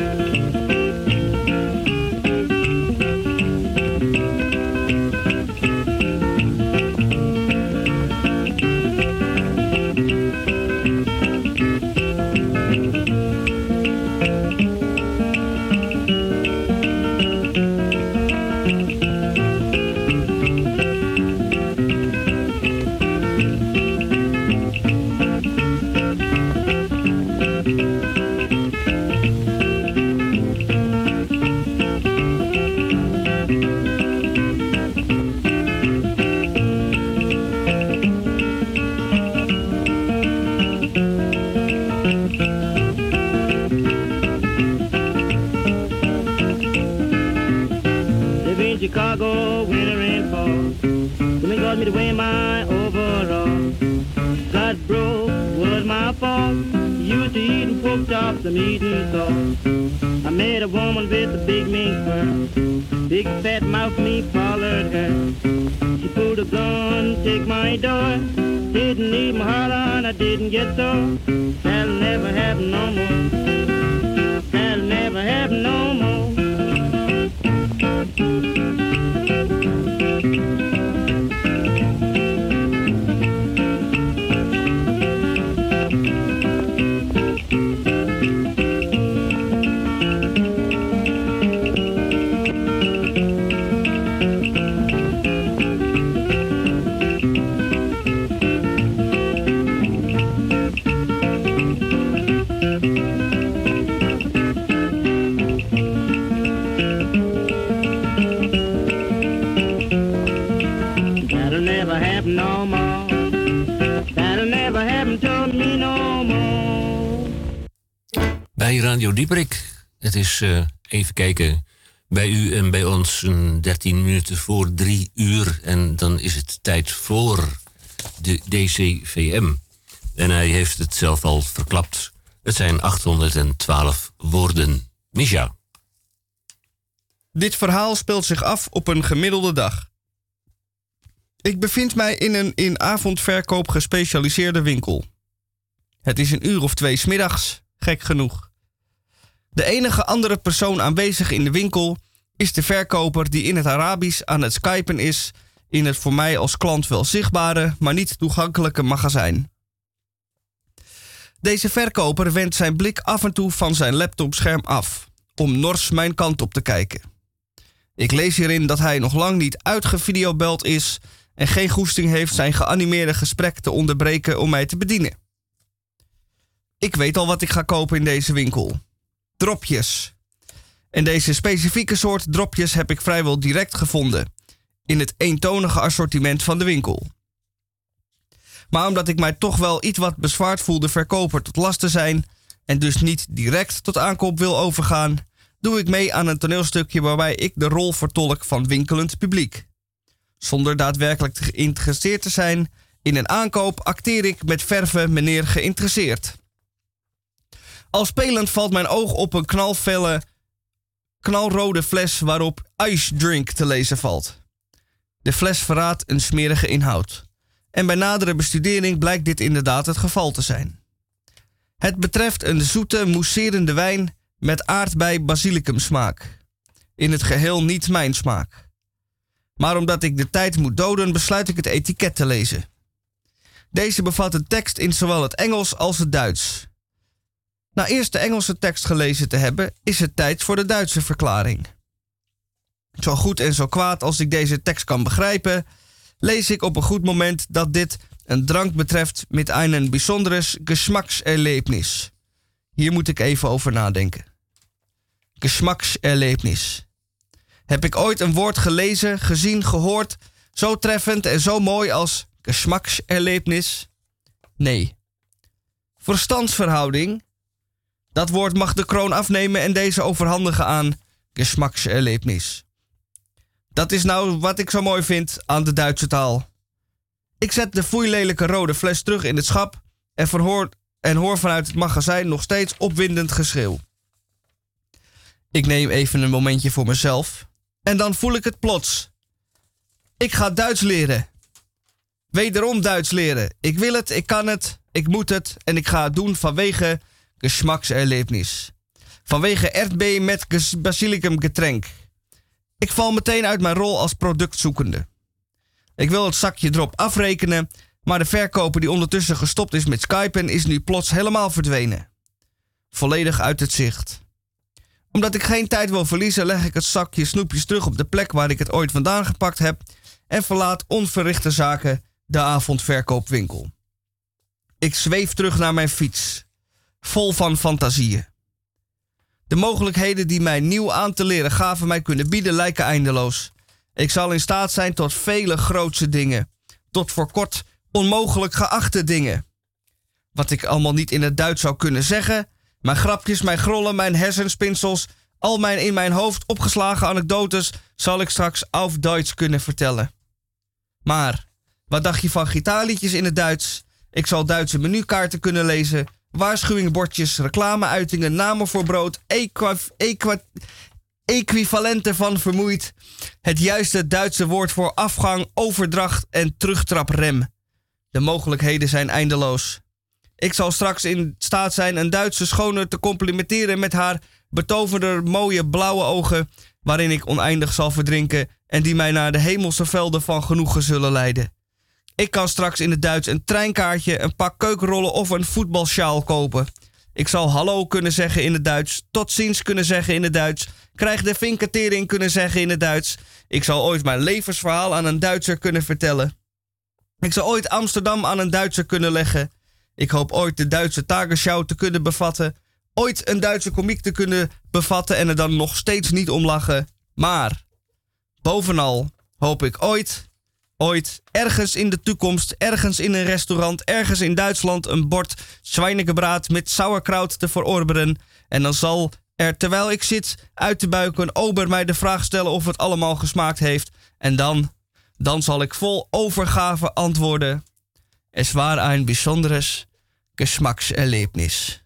Up some eating sauce. I met a woman with a big mink fur. Big fat mouth, me followed her. She pulled a gun, take my door. Didn't even holler and I didn't get so. That'll never happen no more. That'll never happen no more. Bij Radio Dieprik. Het is eh, even kijken. Bij u en bij ons een 13 minuten voor drie uur. En dan is het tijd voor de DCVM. En hij heeft het zelf al verklapt. Het zijn 812 woorden. Misha. Dit verhaal speelt zich af op een gemiddelde dag. Ik bevind mij in een in avondverkoop gespecialiseerde winkel. Het is een uur of twee smiddags, gek genoeg. De enige andere persoon aanwezig in de winkel is de verkoper die in het Arabisch aan het skypen is in het voor mij als klant wel zichtbare, maar niet toegankelijke magazijn. Deze verkoper wendt zijn blik af en toe van zijn laptopscherm af om nors mijn kant op te kijken. Ik lees hierin dat hij nog lang niet uitgevideobeld is en geen goesting heeft zijn geanimeerde gesprek te onderbreken om mij te bedienen. Ik weet al wat ik ga kopen in deze winkel. Dropjes. En deze specifieke soort dropjes heb ik vrijwel direct gevonden in het eentonige assortiment van de winkel. Maar omdat ik mij toch wel iets wat bezwaard voelde verkoper tot last te zijn en dus niet direct tot aankoop wil overgaan, doe ik mee aan een toneelstukje waarbij ik de rol vertolk van winkelend publiek. Zonder daadwerkelijk geïnteresseerd te zijn in een aankoop acteer ik met verven meneer geïnteresseerd. Al spelend valt mijn oog op een knalfelle, knalrode fles waarop Ice Drink te lezen valt. De fles verraadt een smerige inhoud. En bij nadere bestudering blijkt dit inderdaad het geval te zijn. Het betreft een zoete, mousserende wijn met aardbei basilicum smaak. In het geheel niet mijn smaak. Maar omdat ik de tijd moet doden, besluit ik het etiket te lezen. Deze bevat een tekst in zowel het Engels als het Duits. Na eerst de Engelse tekst gelezen te hebben, is het tijd voor de Duitse verklaring. Zo goed en zo kwaad als ik deze tekst kan begrijpen, lees ik op een goed moment dat dit een drank betreft met een bijzonderes Geschmackserlebnis. Hier moet ik even over nadenken. Geschmackserlebnis. Heb ik ooit een woord gelezen, gezien, gehoord, zo treffend en zo mooi als Geschmackserlebnis? Nee. Verstandsverhouding. Dat woord mag de kroon afnemen en deze overhandigen aan Geschmackserlebnis. Dat is nou wat ik zo mooi vind aan de Duitse taal. Ik zet de foeilelijke rode fles terug in het schap en, en hoor vanuit het magazijn nog steeds opwindend geschreeuw. Ik neem even een momentje voor mezelf en dan voel ik het plots. Ik ga Duits leren. Wederom Duits leren. Ik wil het, ik kan het, ik moet het en ik ga het doen vanwege Geschmackserlebnis. Vanwege erdbee met ges- basilicum getränk. Ik val meteen uit mijn rol als productzoekende. Ik wil het zakje erop afrekenen, maar de verkoper die ondertussen gestopt is met Skypen is nu plots helemaal verdwenen. Volledig uit het zicht. Omdat ik geen tijd wil verliezen, leg ik het zakje snoepjes terug op de plek waar ik het ooit vandaan gepakt heb en verlaat onverrichte zaken de avondverkoopwinkel. Ik zweef terug naar mijn fiets, vol van fantasieën. De mogelijkheden die mij nieuw aan te leren gaven mij kunnen bieden lijken eindeloos. Ik zal in staat zijn tot vele grootse dingen. Tot voor kort onmogelijk geachte dingen. Wat ik allemaal niet in het Duits zou kunnen zeggen. Mijn grapjes, mijn grollen, mijn hersenspinsels. Al mijn in mijn hoofd opgeslagen anekdotes zal ik straks auf Duits kunnen vertellen. Maar, wat dacht je van gitaarliedjes in het Duits? Ik zal Duitse menukaarten kunnen lezen, waarschuwingbordjes, reclameuitingen, namen voor brood, equa, equa, equivalenten van vermoeid, het juiste Duitse woord voor afgang, overdracht en terugtraprem. De mogelijkheden zijn eindeloos. Ik zal straks in staat zijn een Duitse schone te complimenteren met haar betoverder mooie blauwe ogen, waarin ik oneindig zal verdrinken en die mij naar de hemelse velden van genoegen zullen leiden. Ik kan straks in het Duits een treinkaartje, een pak keukenrollen of een voetbalsjaal kopen. Ik zal hallo kunnen zeggen in het Duits, tot ziens kunnen zeggen in het Duits, krijg de vinketering kunnen zeggen in het Duits. Ik zal ooit mijn levensverhaal aan een Duitser kunnen vertellen. Ik zal ooit Amsterdam aan een Duitser kunnen leggen. Ik hoop ooit de Duitse Tagesschau te kunnen bevatten. Ooit een Duitse komiek te kunnen bevatten en er dan nog steeds niet om lachen. Maar, bovenal, hoop ik ooit, ooit, ergens in de toekomst, ergens in een restaurant, ergens in Duitsland een bord zwijnengebraad met sauerkraut te verorberen. En dan zal er, terwijl ik zit uit te buiken, een ober mij de vraag stellen of het allemaal gesmaakt heeft. En dan, dan zal ik vol overgave antwoorden. Es war ein besonderes Geschmackserlebnis.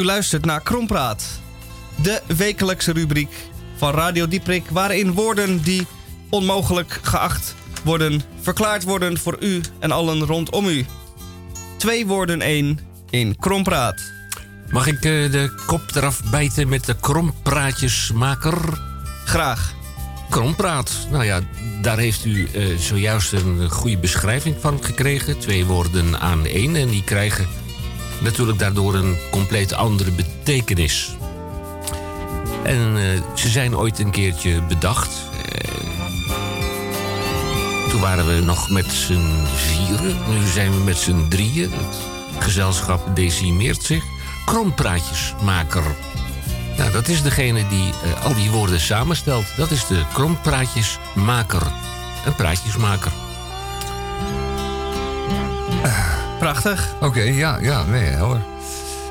U luistert naar Krompraat, de wekelijkse rubriek van Radio Dieprik, waarin woorden die onmogelijk geacht worden, verklaard worden voor u en allen rondom u. Twee woorden één in Krompraat. Mag ik eh, de kop eraf bijten met de krompraatjesmaker? Graag. Krompraat. Nou ja, daar heeft u eh, zojuist een goede beschrijving van gekregen. Twee woorden aan één. En die krijgen natuurlijk daardoor een compleet andere betekenis. En eh, ze zijn ooit een keertje bedacht. Eh, toen waren we nog met z'n vieren. Nu zijn we met z'n drieën. Het gezelschap decimeert zich. Krompraatjesmaker. Nou, dat is degene die eh, al die woorden samenstelt. Dat is de krompraatjesmaker. Een praatjesmaker. Oké, ja, ja, nee, helder.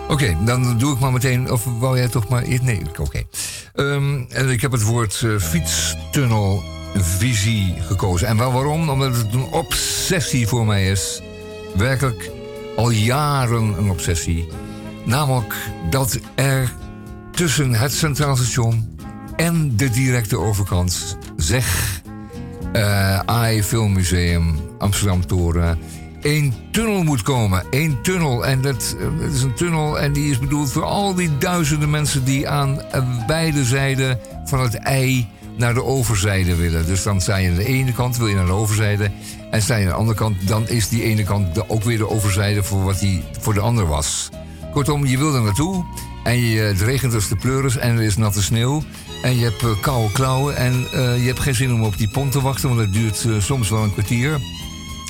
Oké, dan doe ik maar meteen. Of wou jij toch maar. Nee, oké. Ehm, en ik heb het woord eh, fietstunnelvisie gekozen. En waarom? Omdat het een obsessie voor mij is. Werkelijk al jaren een obsessie. Namelijk dat er tussen het Centraal Station en de directe overkant, zeg eh AI Filmmuseum, Amsterdam Toren, één tunnel moet komen. Eén tunnel. En dat, eh, dat is een tunnel en die is bedoeld voor al die duizenden mensen die aan eh, beide zijden van het ei naar de overzijde willen. Dus dan sta je aan de ene kant, wil je naar de overzijde. En sta je aan de andere kant, dan is die ene kant ook weer de overzijde voor wat die voor de ander was. Kortom, je wil er naartoe en je, het regent als de pleuris en er is natte sneeuw. En je hebt eh, koude klauwen en eh, je hebt geen zin om op die pont te wachten, want dat duurt eh, soms wel een kwartier.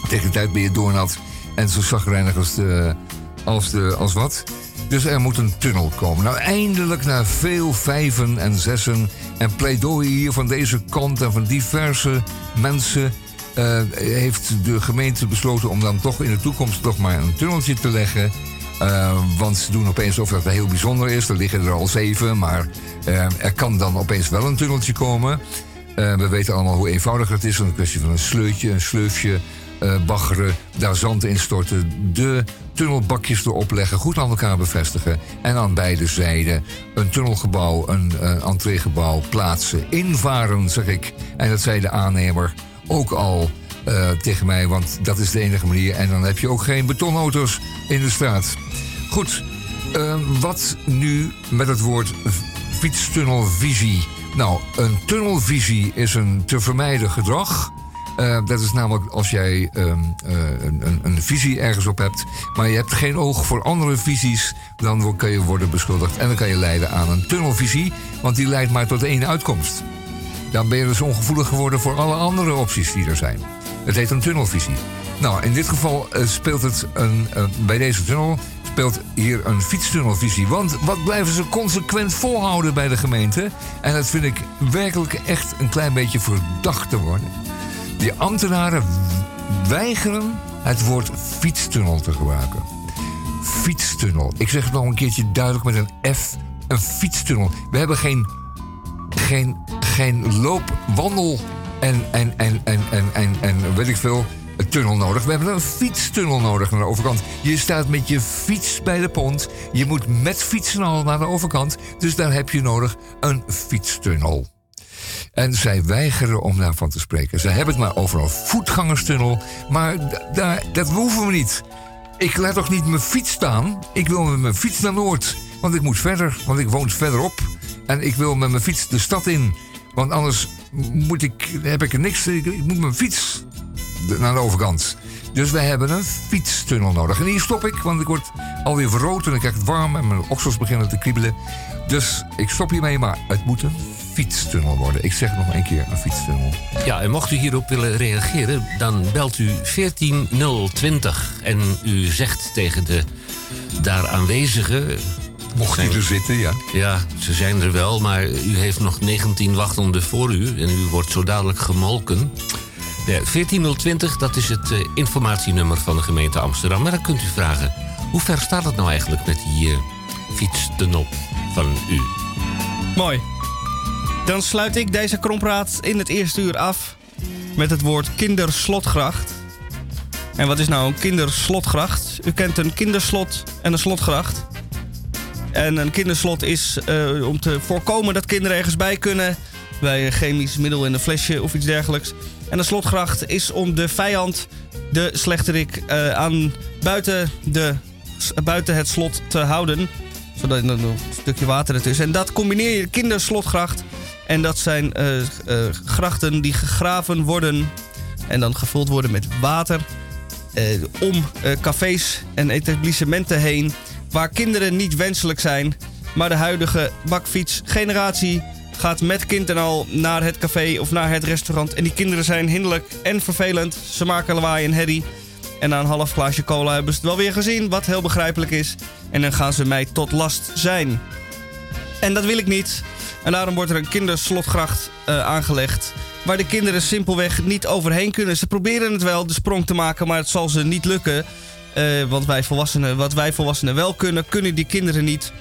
Tegen de tijd ben je doornat en zo zagrijnig als, de, als, de, als wat. Dus er moet een tunnel komen. Nou, eindelijk na veel vijven en zessen en pleidooien hier van deze kant en van diverse mensen... eh, heeft de gemeente besloten om dan toch in de toekomst toch maar een tunneltje te leggen. Eh, want ze doen opeens of dat heel bijzonder is. Er liggen er al zeven, maar eh, er kan dan opeens wel een tunneltje komen. We weten allemaal hoe eenvoudig het is. Een kwestie van een sleutje, een sleufje, baggeren, daar zand in storten, de tunnelbakjes erop leggen, goed aan elkaar bevestigen. En aan beide zijden een tunnelgebouw, een uh, entreegebouw plaatsen. Invaren, zeg ik. En dat zei de aannemer ook al eh, tegen mij, want dat is de enige manier. En dan heb je ook geen betonauto's in de straat. Goed, eh, wat nu met het woord fietstunnelvisie? Nou, een tunnelvisie is een te vermijden gedrag. Eh, dat is namelijk als jij ehm, eh, een, een, visie ergens op hebt, maar je hebt geen oog voor andere visies, dan kan je worden beschuldigd en dan kan je leiden aan een tunnelvisie, want die leidt maar tot één uitkomst. Dan ben je dus ongevoelig geworden voor alle andere opties die er zijn. Het heet een tunnelvisie. Nou, in dit geval eh, speelt het een, bij deze tunnel speelt hier een fietstunnelvisie. Want wat blijven ze consequent volhouden bij de gemeente? En dat vind ik werkelijk echt een klein beetje verdacht te worden. Die ambtenaren weigeren het woord fietstunnel te gebruiken. Fietstunnel. Ik zeg het nog een keertje duidelijk met een F. Een fietstunnel. We hebben geen, geen, geen loop, wandel en, en, en, en, en, en, en weet ik veel, tunnel nodig. We hebben een fietstunnel nodig naar de overkant. Je staat met je fiets bij de pont. Je moet met fietsen al naar de overkant. Dus daar heb je nodig een fietstunnel. En zij weigeren om daarvan te spreken. Ze hebben het maar over een voetgangerstunnel. Maar dat hoeven we niet. Ik laat toch niet mijn fiets staan? Ik wil met mijn fiets naar Noord. Want ik moet verder, want ik woon verderop. En ik wil met mijn fiets de stad in. Want anders moet ik, heb ik er niks. Ik, ik moet mijn fiets naar de overkant. Dus wij hebben een fietstunnel nodig. En hier stop ik, want ik word alweer verrood en ik krijg het warm en mijn oksels beginnen te kriebelen. Dus ik stop hiermee, maar het moet een fietstunnel worden. Ik zeg het nog een keer, een fietstunnel. Ja, en mocht u hierop willen reageren, dan belt u 14020 en u zegt tegen de daar aanwezigen. Mocht u er zitten, ja. Ja, ze zijn er wel, maar u heeft nog 19 wachtenden voor u en u wordt zo dadelijk gemolken. Ja, 14020, dat is het eh, informatienummer van de gemeente Amsterdam. Maar dan kunt u vragen, hoe ver staat het nou eigenlijk met die eh, fietstunnel Mooi. Dan sluit ik deze krompraat in het eerste uur af met het woord kinderslotgracht. En wat is nou een kinderslotgracht? U kent een kinderslot en een slotgracht. En een kinderslot is eh, om te voorkomen dat kinderen ergens bij kunnen. Bij een chemisch middel in een flesje of iets dergelijks. En een slotgracht is om de vijand, de slechterik, eh, aan buiten, de, buiten het slot te houden. Zodat er een stukje water ertussen. En dat combineer je kinderslotgracht. En dat zijn eh, eh, grachten die gegraven worden. En dan gevuld worden met water. eh, om cafés en etablissementen heen. Waar kinderen niet wenselijk zijn. Maar de huidige bakfietsgeneratie gaat met kind en al naar het café of naar het restaurant. En die kinderen zijn hinderlijk en vervelend. Ze maken lawaai en herrie. En na een half glaasje cola hebben ze het wel weer gezien, wat heel begrijpelijk is. En dan gaan ze mij tot last zijn. En dat wil ik niet. En daarom wordt er een kinderslotgracht eh, aangelegd. Waar de kinderen simpelweg niet overheen kunnen. Ze proberen het wel, de sprong te maken, maar het zal ze niet lukken. Eh, want wij volwassenen, wat wij volwassenen wel kunnen, kunnen die kinderen niet.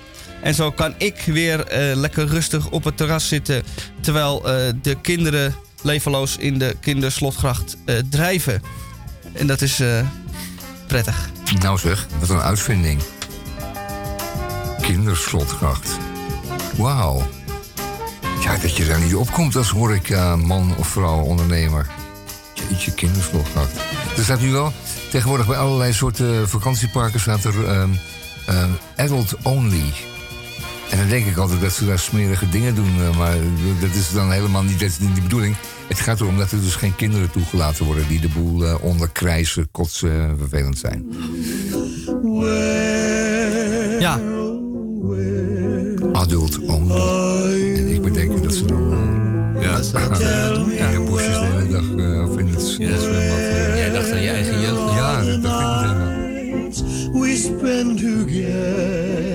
En zo kan ik weer eh, lekker rustig op het terras zitten. Terwijl de kinderen levenloos in de kinderslotgracht drijven. En dat is prettig. Nou zeg, wat een uitvinding. Kinderslotgracht. Wauw. Ja, dat je daar niet opkomt als horeca man of vrouw ondernemer. Jeetje, kinderslotgracht. Er staat nu wel, tegenwoordig bij allerlei soorten vakantieparken staat er ehm, ehm, adult only. En dan denk ik altijd dat ze daar smerige dingen doen, eh, maar dat is dan helemaal niet, dat is niet de bedoeling. Het gaat erom dat er dus geen kinderen toegelaten worden die de boel eh, onderkrijzen, kotsen, en vervelend zijn. Ja. Adult only. En ik bedenk dat ze dan eh, ja, in bosjes de hele dag eh, of in het zwembad. eh, Jij dacht aan je eigen jeugd. ja, dat dacht ik meteen we spend together.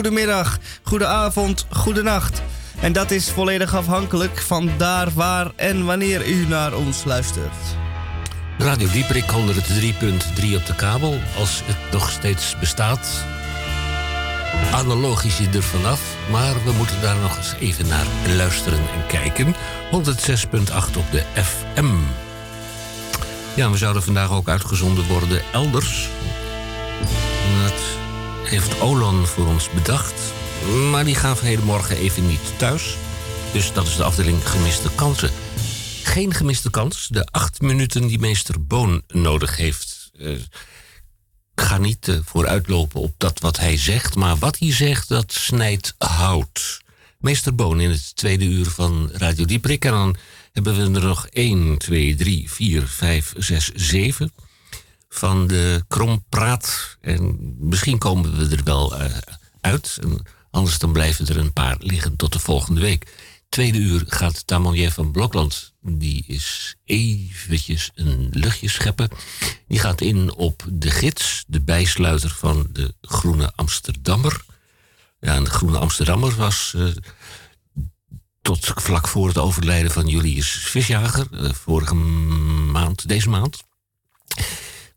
Goedemiddag, goedenavond, goedenacht. En dat is volledig afhankelijk van daar, waar en wanneer u naar ons luistert. Radio Dieperik 103.3 op de kabel, als het nog steeds bestaat. Analogisch je er vanaf, maar we moeten daar nog eens even naar luisteren en kijken. 106.8 op de FM. Ja, we zouden vandaag ook uitgezonden worden elders. Heeft Olan voor ons bedacht. Maar die gaan van morgen even niet thuis. Dus dat is de afdeling gemiste kansen. Geen gemiste kans. De acht minuten die meester Boon nodig heeft. Uh, ga niet uh, vooruitlopen op dat wat hij zegt. Maar wat hij zegt, dat snijdt hout. Meester Boon in het tweede uur van Radio Dieprik. En dan hebben we er nog 1, 2, 3, 4, 5, 6, 7 van de krompraat. En misschien komen we er wel uh, uit. Anders dan blijven er een paar liggen tot de volgende week. Tweede uur gaat Tamonier van Blokland. Die is eventjes een luchtje scheppen. Die gaat in op de gids, de bijsluiter van de Groene Amsterdammer. Ja, de Groene Amsterdammer was uh, tot vlak voor het overlijden van Julius Visjager, uh, vorige maand, deze maand,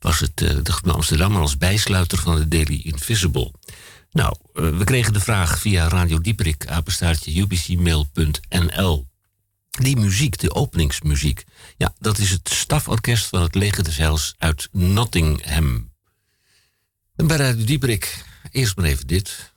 was het uh, de Groene Amsterdammer als bijsluiter van de Daily Invisible. Nou, uh, we kregen de vraag via Radio Dieprik, apenstaartje ubcmail.nl. Die muziek, de openingsmuziek, ja, dat is het staforkest van het Leger des Heils uit Nottingham. En bij Radio Dieprik, eerst maar even dit.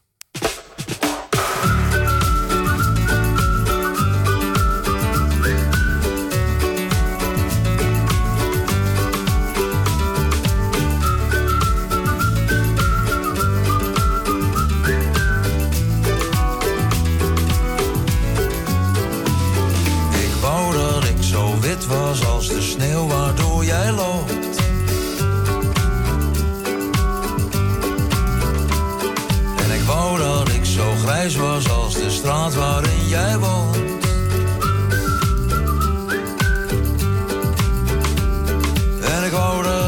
Dat ik zo grijs was als de straat waarin jij woont. En ik wou dat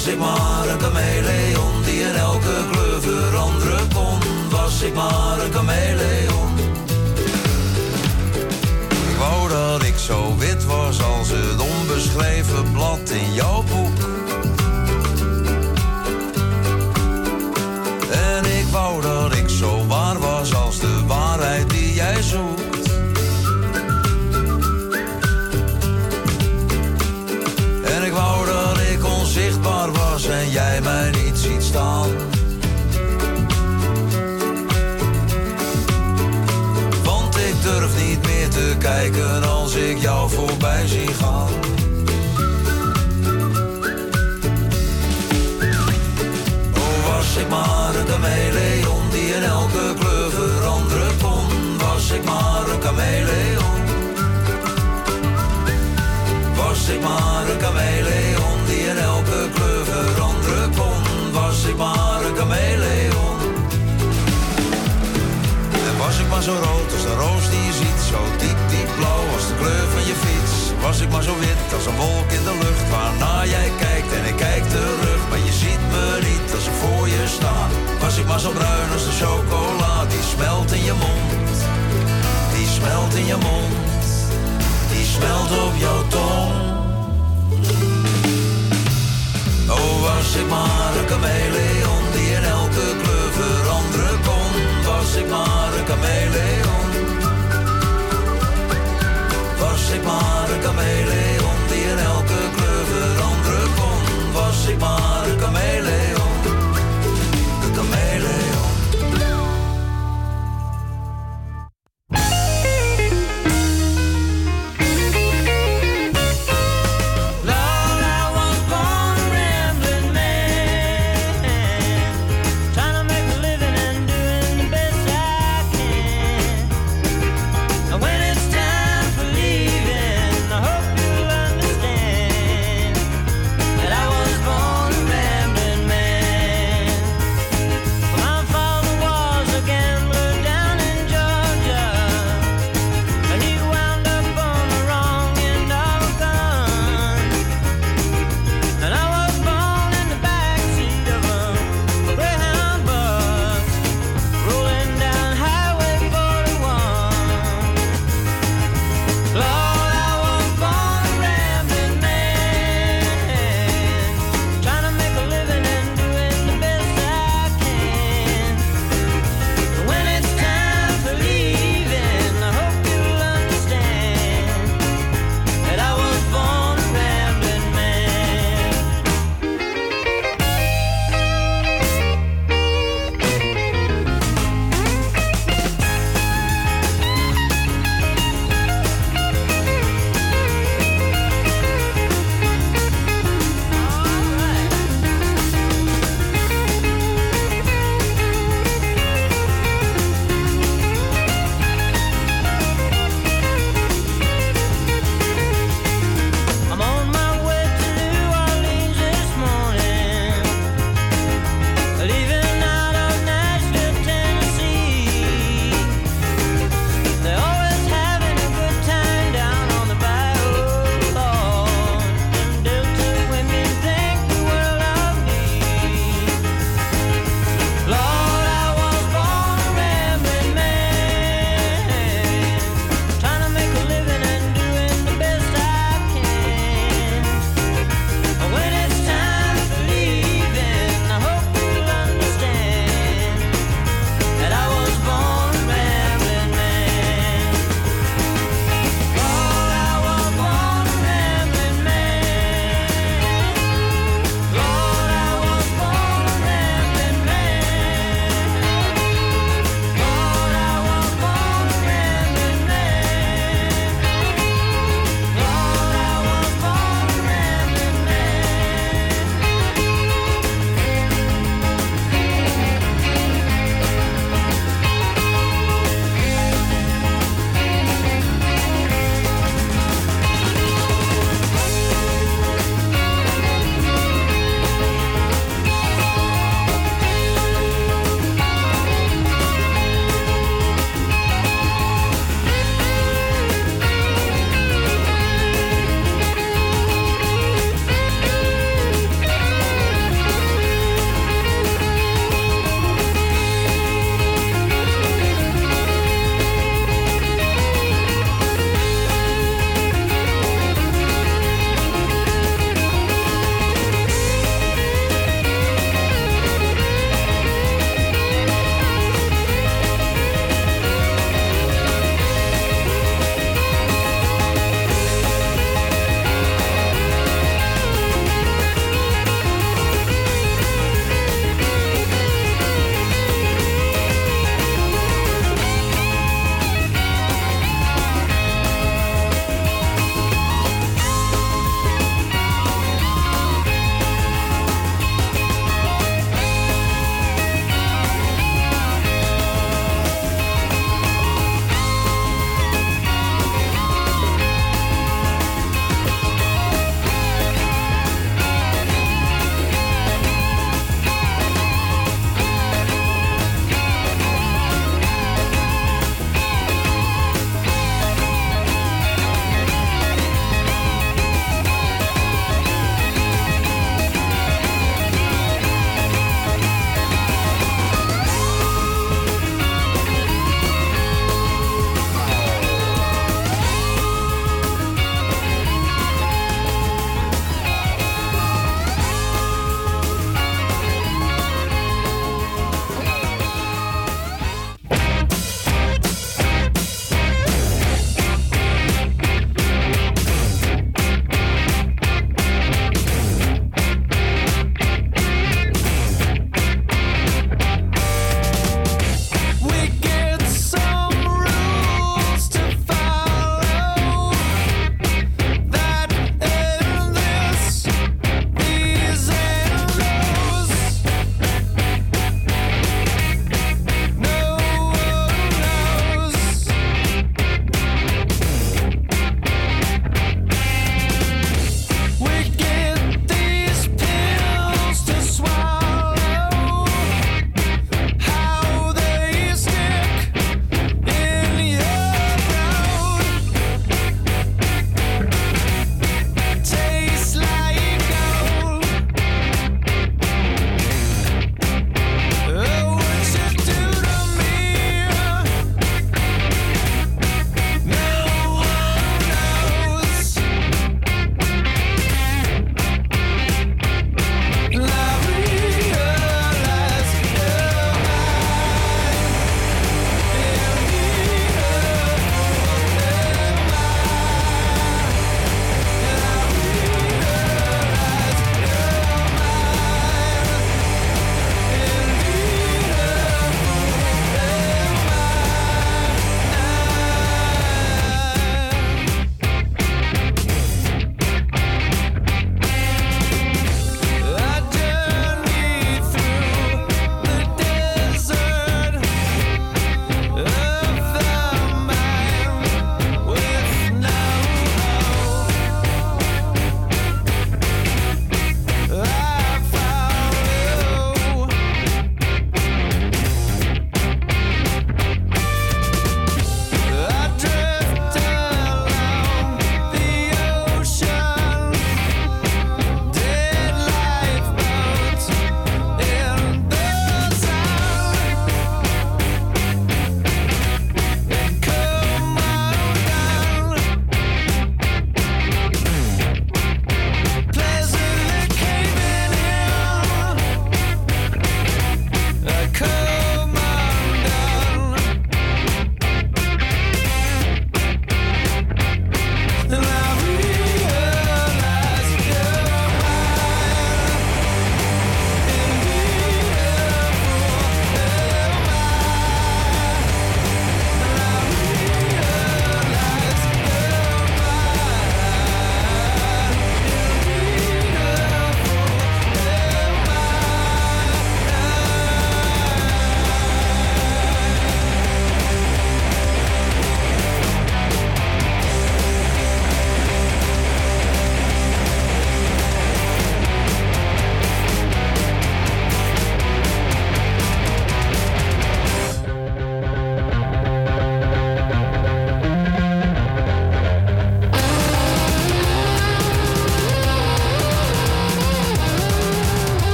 Was ik maar een chameleon die in elke kleur veranderen kon. Was ik maar een chameleon. Gaan. Oh, was ik maar een chameleon die in elke kleur veranderen kon. Was ik maar een chameleon. Was ik maar een chameleon die in elke kleur veranderen kon. Was ik maar een chameleon. En was ik maar zo rood als de roos die je ziet, Was ik maar zo wit als een wolk in de lucht, waarna jij kijkt en ik kijk terug. Maar je ziet me niet als ik voor je sta. Was ik maar zo bruin als de chocola, die smelt in je mond. Die smelt in je mond, die smelt op jouw tong. Oh, was ik maar een chameleon die in elke kleur veranderen kon. Was ik maar een chameleon. Was ik maar een chameleon die in elke kleur veranderen kon. Was ik maar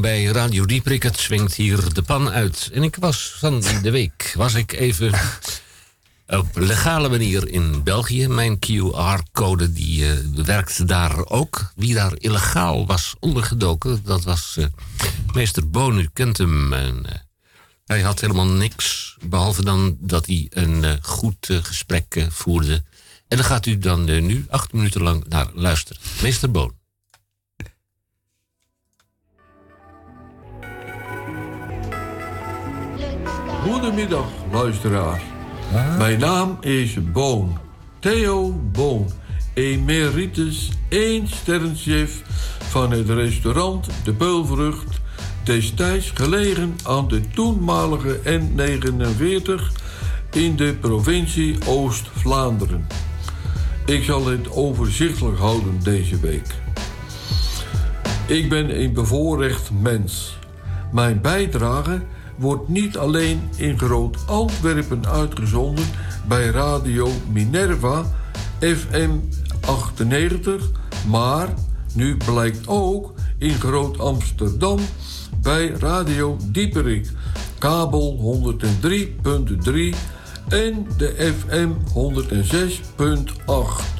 Bij Radio Dieprik, het swingt hier de pan uit. En ik was van de week, was ik even op legale manier in België. Mijn QR-code die eh, werkte daar ook. Wie daar illegaal was ondergedoken, dat was eh, meester Boon. U kent hem. En, eh, hij had helemaal niks, behalve dan dat hij een goed gesprek voerde. En daar gaat u dan nu acht minuten lang naar luisteren. Meester Boon. Goedemiddag, luisteraars. Mijn naam is Boon. Theo Boon. Emeritus 1 sterrenchef van het restaurant De Peulvrucht. Destijds gelegen aan de toenmalige N49 in de provincie Oost-Vlaanderen. Ik zal het overzichtelijk houden deze week. Ik ben een bevoorrecht mens. Mijn bijdrage wordt niet alleen in Groot Antwerpen uitgezonden bij Radio Minerva FM 98, maar nu blijkt ook in Groot Amsterdam bij Radio Dieperik, kabel 103.3 en de FM 106.8.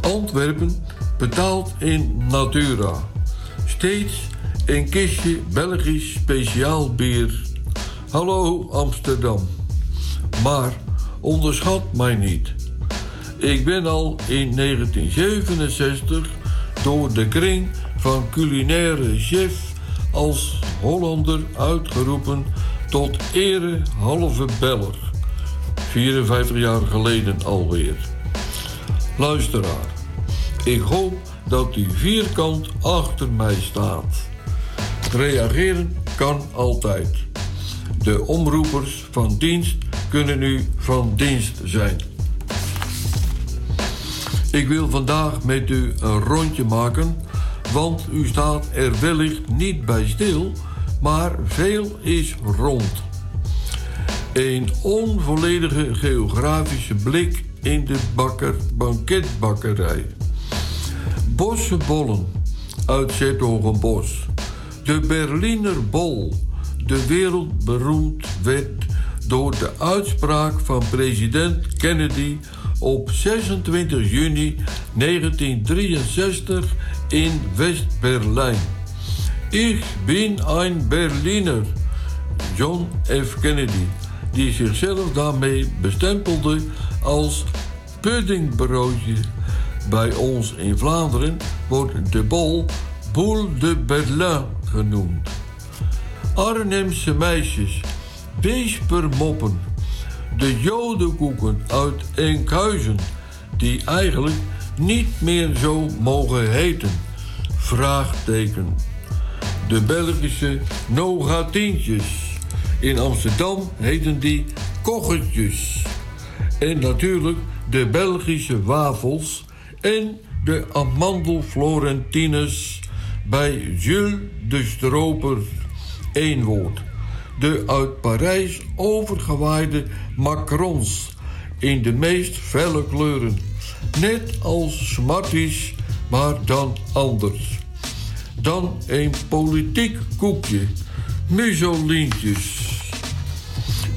Antwerpen betaalt in Natura. Steeds een kistje Belgisch speciaal bier. Hallo Amsterdam. Maar onderschat mij niet. Ik ben al in 1967 door de kring van culinaire chef als Hollander uitgeroepen tot ere halve beller. 54 jaar geleden alweer. Luisteraar, ik hoop dat u vierkant achter mij staat. Reageren kan altijd. De omroepers van dienst kunnen u van dienst zijn. Ik wil vandaag met u een rondje maken, want u staat er wellicht niet bij stil, maar veel is rond. Een onvolledige geografische blik in de bakker, banketbakkerij. Bossenbollen uit Zetogenbos. De Berliner Bol, de wereldberoemd werd door de uitspraak van president Kennedy op 26 juni 1963 in West-Berlijn. Ik ben een Berliner, John F. Kennedy, die zichzelf daarmee bestempelde als puddingbroodje. Bij ons in Vlaanderen wordt de bol Boule de Berlin genoemd. Arnhemse meisjes, weespermoppen, de jodenkoeken uit Enkhuizen, die eigenlijk niet meer zo mogen heten. Vraagteken. De Belgische nogatientjes. In Amsterdam heten die koggetjes. En natuurlijk de Belgische wafels en de amandelflorentines bij Jules de Stroper. Eén woord. De uit Parijs overgewaaide macrons in de meest felle kleuren. Net als Smarties, maar dan anders. Dan een politiek koekje. Mussolintjes.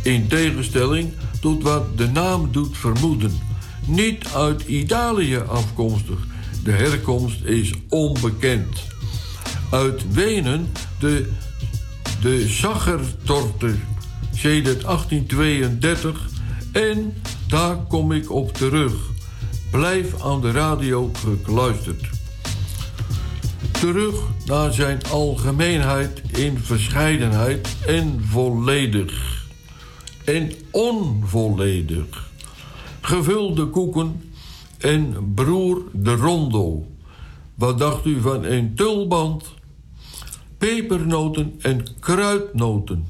In tegenstelling tot wat de naam doet vermoeden. Niet uit Italië afkomstig. De herkomst is onbekend. Uit Wenen de, de Zachertorte, sedert 1832. En daar kom ik op terug. Blijf aan de radio gekluisterd. Terug naar zijn algemeenheid in verscheidenheid en volledig. En onvolledig. Gevulde koeken en broer de rondo. Wat dacht u van een tulband? Pepernoten en kruidnoten.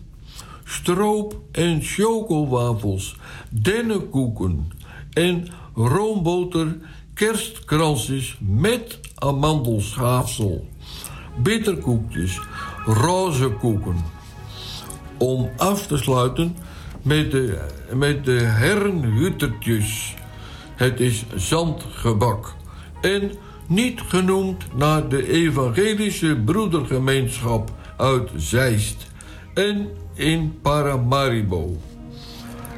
Stroop en chocowafels. Dennenkoeken en roomboter kerstkransjes met amandelschaafsel. Bitterkoekjes, roze koeken. Om af te sluiten met de, met de herrenhuttertjes. Het is zandgebak. En niet genoemd naar de evangelische broedergemeenschap uit Zeist en in Paramaribo.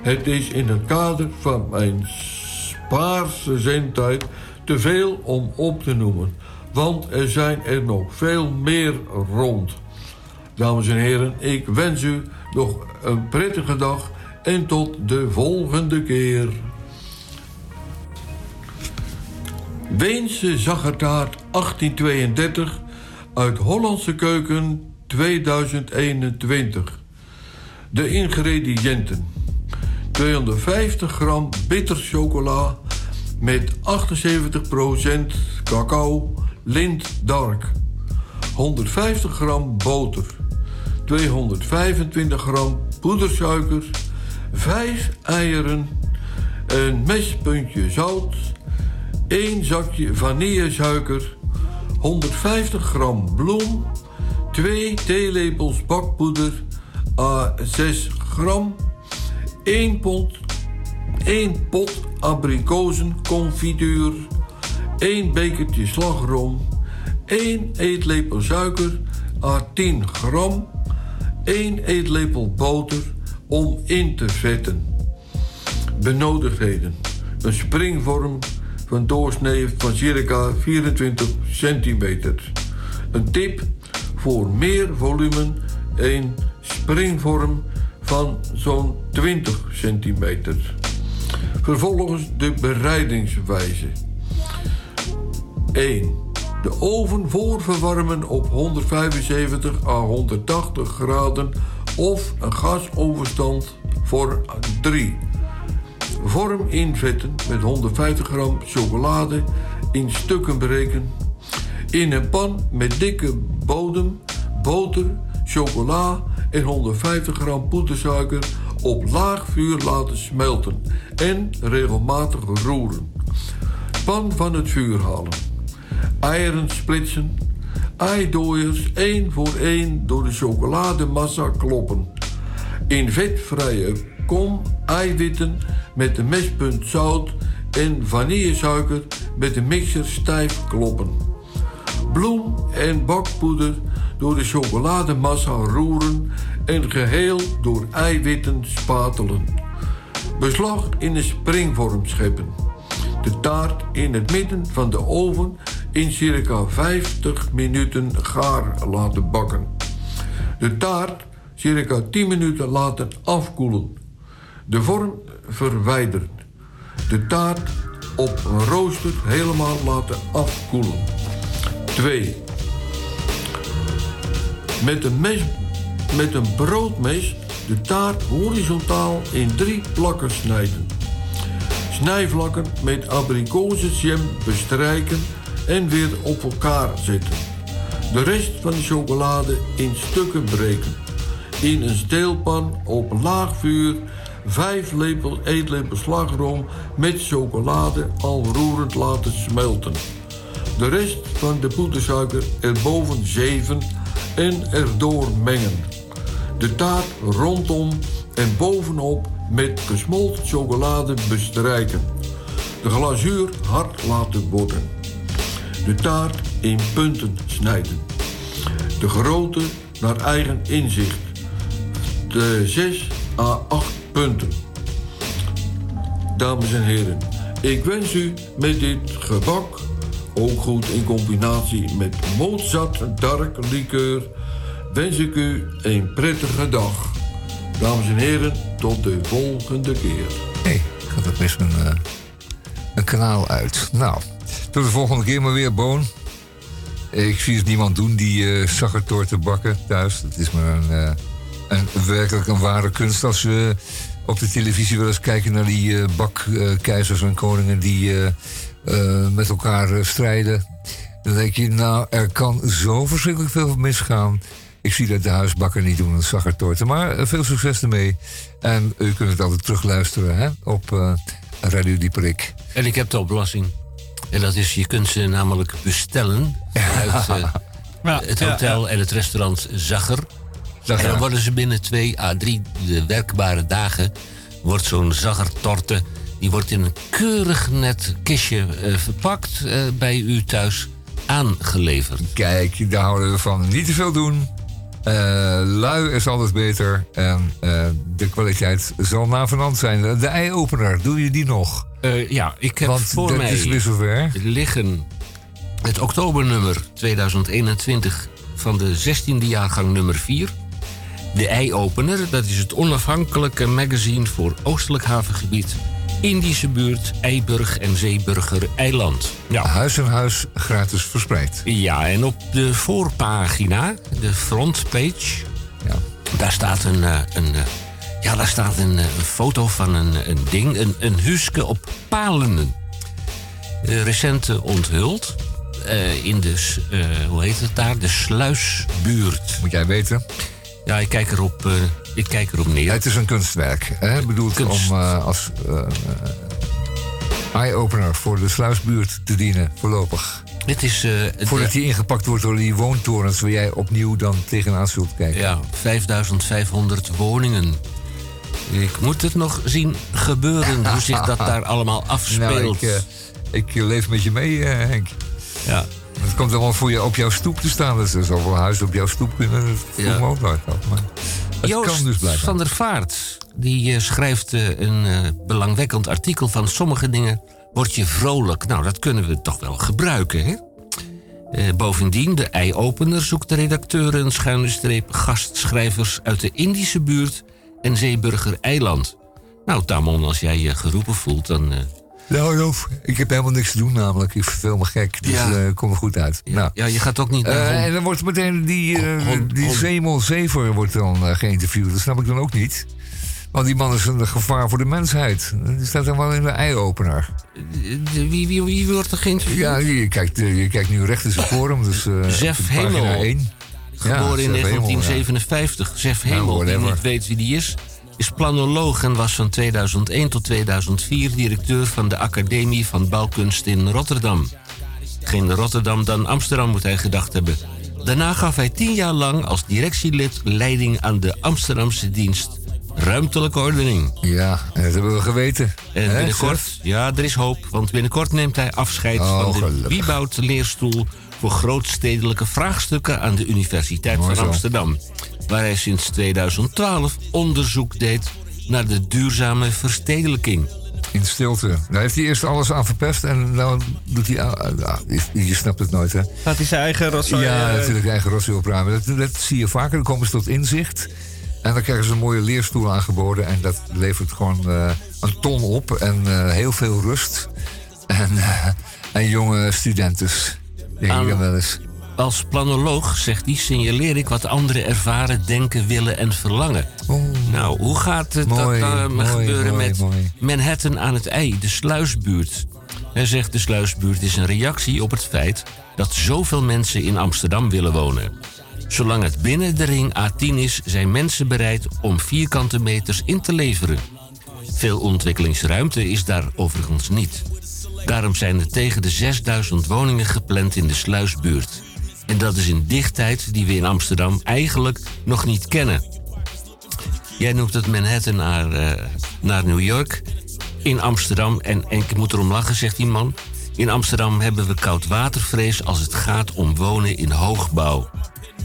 Het is in het kader van mijn spaarse zendtijd te veel om op te noemen, want er zijn er nog veel meer rond. Dames en heren, ik wens u nog een prettige dag en tot de volgende keer. Weense zaggertaart 1832 uit Hollandse keuken 2021. De ingrediënten. 250 gram bitter chocola met 78% cacao lint dark. 150 gram boter. 225 gram poedersuiker. 5 eieren. Een mespuntje zout. 1 zakje vanillesuiker. 150 gram bloem. 2 theelepels bakpoeder. A 6 gram. 1 pot, 1 pot abrikozenconfituur. 1 bekertje slagroom. 1 eetlepel suiker. A 10 gram. 1 eetlepel boter om in te vetten. Benodigdheden. Een springvorm van doorsnee van circa 24 centimeter. Een tip voor meer volume. Een springvorm van zo'n 20 centimeter. Vervolgens de bereidingswijze. 1. De oven voorverwarmen op 175 à 180 graden of een gasoverstand voor 3. Vorm invetten met 150 gram chocolade in stukken breken. In een pan met dikke bodem, boter, chocola en 150 gram poedersuiker op laag vuur laten smelten en regelmatig roeren. Pan van het vuur halen. Eieren splitsen. Eidooiers één voor één door de chocolademassa kloppen. In vetvrije kom eiwitten met de mespunt zout en vanillesuiker met de mixer stijf kloppen. Bloem en bakpoeder door de chocolademassa roeren en geheel door eiwitten spatelen. Beslag in een springvorm scheppen. De taart in het midden van de oven in circa 50 minuten gaar laten bakken. De taart circa 10 minuten laten afkoelen. De vorm verwijderen. De taart op een rooster helemaal laten afkoelen. 2. Met een, mes, met een broodmes de taart horizontaal in drie plakken snijden. Snijvlakken met abrikozenjam bestrijken en weer op elkaar zetten. De rest van de chocolade in stukken breken. In een steelpan op laag vuur 5 lepel, eetlepels slagroom met chocolade al roerend laten smelten. De rest van de poedersuiker erboven zeven en erdoor mengen. De taart rondom en bovenop met gesmolten chocolade bestrijken. De glazuur hard laten worden. De taart in punten snijden. De grootte naar eigen inzicht. De 6 à 8 Dames en heren, ik wens u met dit gebak, ook goed in combinatie met Mozart dark likeur, wens ik u een prettige dag. Dames en heren, tot de volgende keer. Hé, hey, gaat er best een, uh, een kanaal uit. Nou, tot de volgende keer maar weer, Boon. Ik zie het niemand doen die uh, te bakken thuis. Het is maar een, uh, een, werkelijk een ware kunst als we op de televisie wel eens kijken naar die uh, bakkeizers en koningen die met elkaar strijden. Dan denk je, nou, er kan zo verschrikkelijk veel misgaan. Ik zie dat de huisbakker niet doen, een zaggertorten. Maar veel succes ermee. En u kunt het altijd terugluisteren hè, op Radio Dieperik. En ik heb de oplossing. En dat is, je kunt ze namelijk bestellen uit ja, het hotel ja, ja. en het restaurant Zagger. En dan worden ze binnen twee à drie de werkbare dagen... wordt zo'n Zaggertorte Die wordt in een keurig net kistje eh, verpakt eh, bij u thuis aangeleverd. Kijk, daar houden we van. Niet te veel doen. Eh, lui is altijd beter. En de kwaliteit zal navenant zijn. De ei-opener, doe je die nog? Ja, ik heb Want voor mij is weer zover. liggen het oktobernummer 2021 van de 16e jaargang nummer 4. De Ei-opener, dat is het onafhankelijke magazine voor Oostelijk Havengebied, Indische buurt, Eiburg en Zeeburger Eiland. Ja. Huis en huis gratis verspreid. Ja, en op de voorpagina, de frontpage, Ja. daar staat een, eh, een, eh, ja, daar staat een, eh, een foto van een, een ding, een, een huske op palen. Recent onthuld in de, hoe heet het daar, de sluisbuurt. Moet jij weten. Ja, ik kijk erop, eh, ik kijk erop neer. Het is een kunstwerk. Hè? Bedoeld Kunst. om eh, als eh, eye-opener voor de sluisbuurt te dienen, voorlopig. Dit is Voordat die ingepakt wordt door die woontorens waar jij opnieuw dan tegenaan zult kijken. ja, 5500 woningen. Ik moet het nog zien gebeuren, hoe zich dat daar allemaal afspeelt. Nou, ik, ik leef met je mee, Henk. ja. Het komt allemaal voor je op jouw stoep te staan. Dus er zal wel een huis op jouw stoep kunnen. Dat voel Ja. me ook nooit af. Maar het Joost kan dus blijven. van der Vaart die eh, schrijft eh, een eh, belangwekkend artikel van sommige dingen word je vrolijk. Nou, dat kunnen we toch wel gebruiken, hè? Eh, bovendien, de ei-opener zoekt de redacteur een schuine streep gastschrijvers uit de Indische buurt en Zeeburger Eiland. Nou, Tamon, als jij je geroepen voelt, dan. eh, Nou, ik heb helemaal niks te doen namelijk. Ik verveel me gek. Dus Ja. eh kom er goed uit. ja, Nou. ja, je gaat ook niet Eh, en dan wordt meteen die, Hon- die Zemel Zever wordt dan geïnterviewd. Dat snap ik dan ook niet. Want die man is een gevaar voor de mensheid. Die staat dan wel in de ei-opener. Wie, wie, wie wordt er geïnterviewd? Ja, je kijkt, je kijkt nu recht in zijn forum. Dus, Zef Hemel. 1. Geboren in Zef Hemel, ja. 1957. Zef Hemel, die niet weet wie die is, is planoloog en was van 2001 tot 2004 directeur van de Academie van Bouwkunst in Rotterdam. Geen Rotterdam dan Amsterdam moet hij gedacht hebben. Daarna gaf hij tien jaar lang als directielid leiding aan de Amsterdamse dienst Ruimtelijke Ordening. Ja, dat hebben we geweten. En binnenkort, ja, er is hoop, want binnenkort neemt hij afscheid Oh, van de gelukkig. Wieboud leerstoel voor grootstedelijke vraagstukken aan de Universiteit Mooi van zo. Waar hij sinds 2012 onderzoek deed naar de duurzame verstedelijking. In stilte. Daar heeft hij eerst alles aan verpest. En nou doet hij... ah, je, snapt het nooit, hè? Gaat hij zijn eigen rotzooi... Ja, eh, natuurlijk eigen rotzooi opruimen. Dat, dat zie je vaker. Dan komen ze tot inzicht. En dan krijgen ze een mooie leerstoel aangeboden. En dat levert gewoon eh, een ton op. En eh, heel veel rust. En, eh, en jonge studenten. Denk ik dan wel eens. Als planoloog, zegt hij, signaleer ik wat anderen ervaren, denken, willen en verlangen. Nou, hoe gaat het Mooi, dat uh, mooi, gebeuren mooi, met. Manhattan aan het ei, de sluisbuurt? Hij zegt de sluisbuurt is een reactie op het feit dat zoveel mensen in Amsterdam willen wonen. Zolang het binnen de ring A10 is, zijn mensen bereid om vierkante meters in te leveren. Veel ontwikkelingsruimte is daar overigens niet. Daarom zijn er tegen de 6000 woningen gepland in de sluisbuurt. En dat is een dichtheid die we in Amsterdam eigenlijk nog niet kennen. Jij noemt het Manhattan naar, eh, naar New York. In Amsterdam, en, en ik moet erom lachen, zegt die man. In Amsterdam hebben we koudwatervrees als het gaat om wonen in hoogbouw.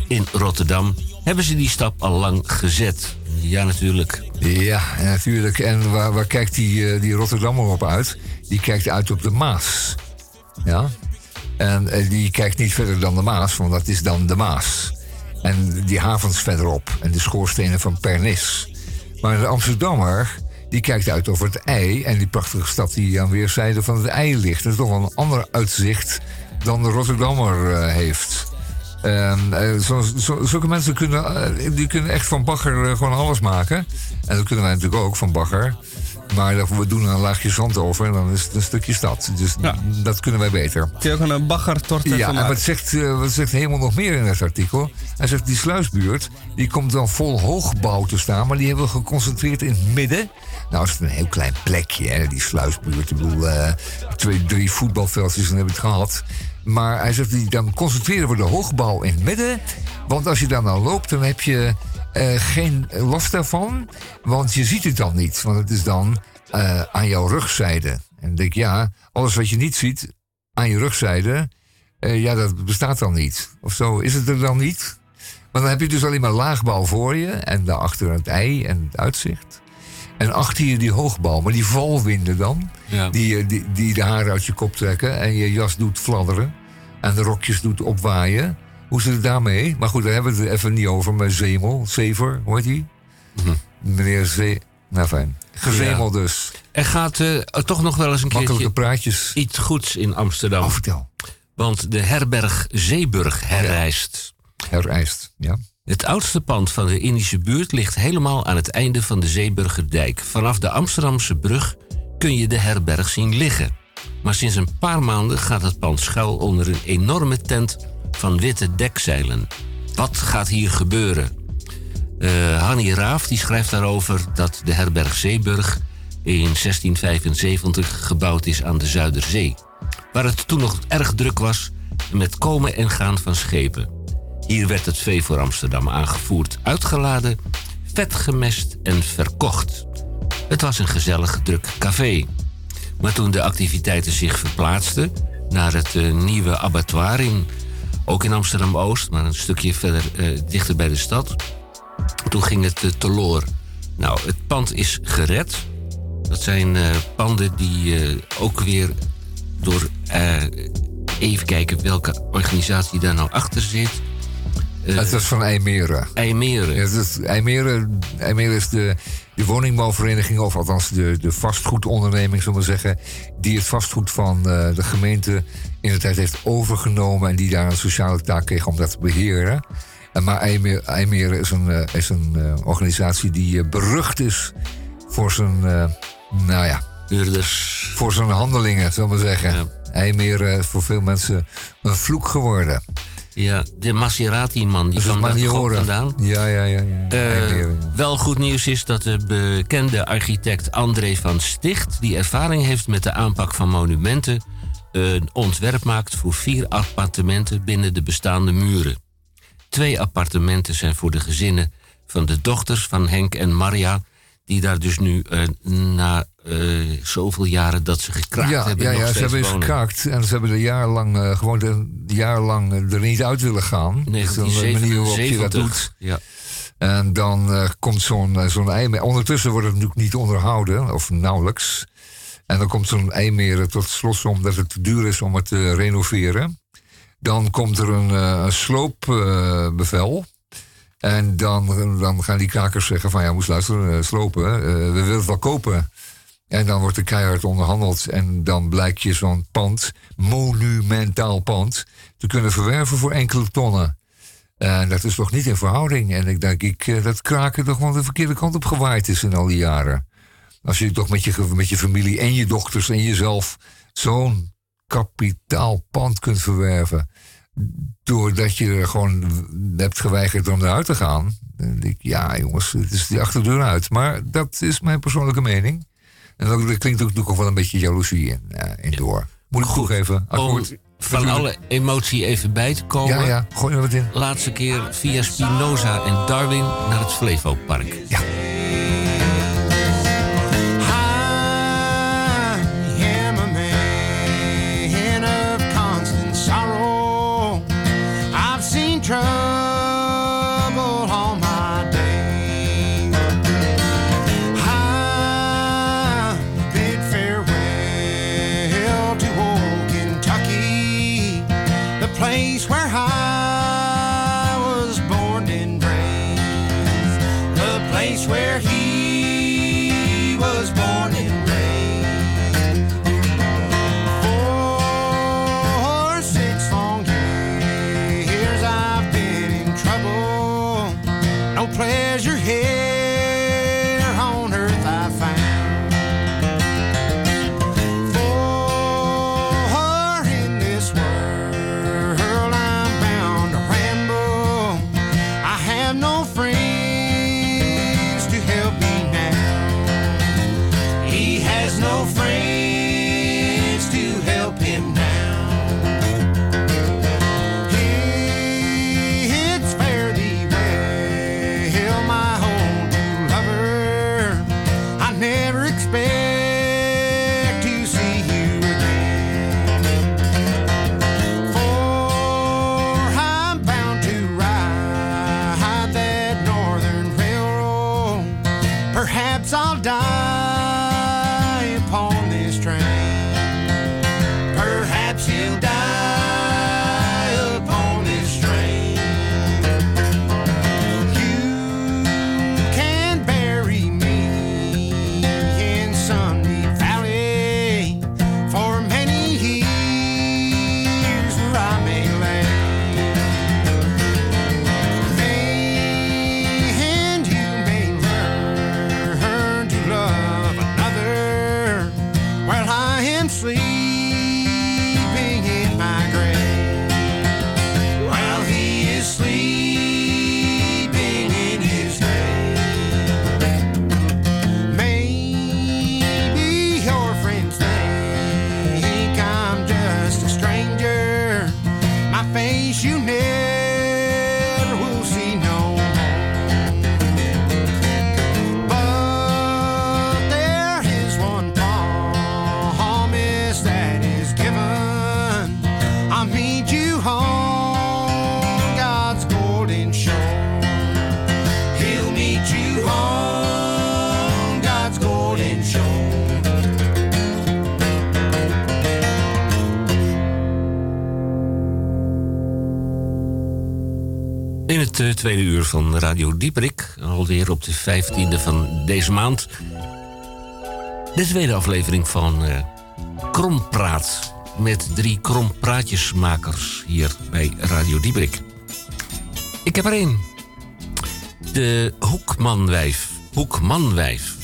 In Rotterdam hebben ze die stap al lang gezet. Ja, natuurlijk. Ja, natuurlijk. En waar, waar kijkt die, eh, die Rotterdammer op uit? Die kijkt uit op de Maas. Ja. En eh, die kijkt niet verder dan de Maas, want dat is dan de Maas. En die havens verderop. En de schoorstenen van Pernis. Maar de Amsterdammer, die kijkt uit over het ei. En die prachtige stad die aan weerszijden van het ei ligt. Dat is toch wel een ander uitzicht dan de Rotterdammer eh, heeft. Ehm, eh, zo, zo- zulke mensen kunnen, die kunnen echt van bagger gewoon alles maken. En dat kunnen wij natuurlijk ook van bagger. Maar we doen er een laagje zand over en dan is het een stukje stad. Dus dat kunnen wij beter. Kun je ook een baggertorte Ja, en wat zegt, eh, wat zegt helemaal nog meer in het artikel? Hij zegt die sluisbuurt, die komt dan vol hoogbouw te staan, maar die hebben we geconcentreerd in het midden. Nou is het een heel klein plekje, hè, die sluisbuurt. Ik bedoel, eh, twee, drie voetbalveldjes en heb ik het gehad. Maar hij zegt, dan concentreren we de hoogbouw in het midden. Want als je daar nou loopt, dan heb je eh, geen last daarvan. Want je ziet het dan niet. Want het is dan eh, aan jouw rugzijde. En dan denk ik, ja, alles wat je niet ziet aan je rugzijde, eh, ja, dat bestaat dan niet. Of zo, is het er dan niet? Maar dan heb je dus alleen maar laagbouw voor je en daarachter het ei en het uitzicht. En achter je die hoogbouw, maar die valwinden dan, Ja. die, die, die de haren uit je kop trekken en je jas doet fladderen en de rokjes doet opwaaien. Hoe zit het daarmee? Maar goed, daar hebben we het even niet over. Maar Zemel, Zever, hoe heet die? Meneer Zee... Nou fijn. Gezemel Mhm. Ja. dus. Er gaat eh, toch nog wel eens een keertje praatjes. iets goeds in Amsterdam. Oh, vertel. Want de herberg Zeeburg herrijst. Herijst, ja. Het oudste pand van de Indische buurt ligt helemaal aan het einde van de Zeeburgerdijk. Vanaf de Amsterdamse brug kun je de herberg zien liggen. Maar sinds een paar maanden gaat het pand schuil onder een enorme tent van witte dekzeilen. Wat gaat hier gebeuren? Eh Hanni Raaf die schrijft daarover dat de herberg Zeeburg in 1675 gebouwd is aan de Zuiderzee. Waar het toen nog erg druk was met komen en gaan van schepen. Hier werd het vee voor Amsterdam aangevoerd, uitgeladen, vet gemest en verkocht. Het was een gezellig druk café. Maar toen de activiteiten zich verplaatsten naar het eh, nieuwe abattoir in, ook in Amsterdam-Oost, maar een stukje verder eh, dichter bij de stad, toen ging het uh, teloor. Nou, het pand is gered. Dat zijn uh, panden die ook weer door. Even kijken welke organisatie daar nou achter zit. Het is van IJmeren. IJmeren. Ja, is, IJmeren is de, de woningbouwvereniging, of althans de, de vastgoedonderneming, zullen we zeggen, die het vastgoed van uh, de gemeente in de tijd heeft overgenomen en die daar een sociale taak kreeg om dat te beheren. En maar IJmeren is een, uh, is een organisatie die berucht is voor zijn, nou ja, voor zijn handelingen, zullen we zeggen. Ja. Is voor veel mensen een vloek geworden. Ja, de Maserati-man, die kwam daar vandaan. Ja, ja, ja. ja. Uh, wel goed nieuws is dat de bekende architect André van Sticht... die ervaring heeft met de aanpak van monumenten... een ontwerp maakt voor vier appartementen binnen de bestaande muren. Twee appartementen zijn voor de gezinnen van de dochters van Henk en Maria... die daar dus nu uh, na uh, zoveel jaren dat ze gekraakt ja, hebben. Ja, nog ja ze hebben eens gekraakt en ze hebben er jarenlang uh, gewoon de, jarenlang er niet uit willen gaan. Nee, is een manier waarop je dat doet. Ja. En dan komt zo'n zo'n eimer. Ondertussen wordt het natuurlijk niet onderhouden, of nauwelijks. En dan komt zo'n eimeren tot slot omdat het te duur is om het te renoveren. Dan komt er een, een sloopbevel. En dan, dan gaan die krakers zeggen van ja, moest luisteren, slopen. we willen het wel kopen. En dan wordt er keihard onderhandeld. En dan blijkt je zo'n pand, monumentaal pand, te kunnen verwerven voor enkele tonnen. En dat is toch niet in verhouding. En ik denk ik dat kraken toch wel de verkeerde kant op gewaaid is in al die jaren. Als je toch met je, met je familie en je dochters en jezelf zo'n kapitaal pand kunt verwerven. Doordat je er gewoon hebt geweigerd om eruit te gaan. Dan denk ik, ja jongens, het is die achterdeur uit. Maar dat is mijn persoonlijke mening. En daar klinkt ook nog wel een beetje jaloezie in, uh, in door. Moet ik Goed. toegeven. Akkoord. Van alle emotie even bij te komen. Ja, ja, gooi er wat in. Laatste keer via Spinoza en Darwin naar het Flevopark. Ja. Tweede uur van Radio Dieperik, alweer op de 15e van deze maand. De tweede aflevering van eh Krompraat. Met drie krompraatjesmakers hier bij Radio Dieperik. Ik heb er één. De Hoekmanwijf. Hoekmanwijf.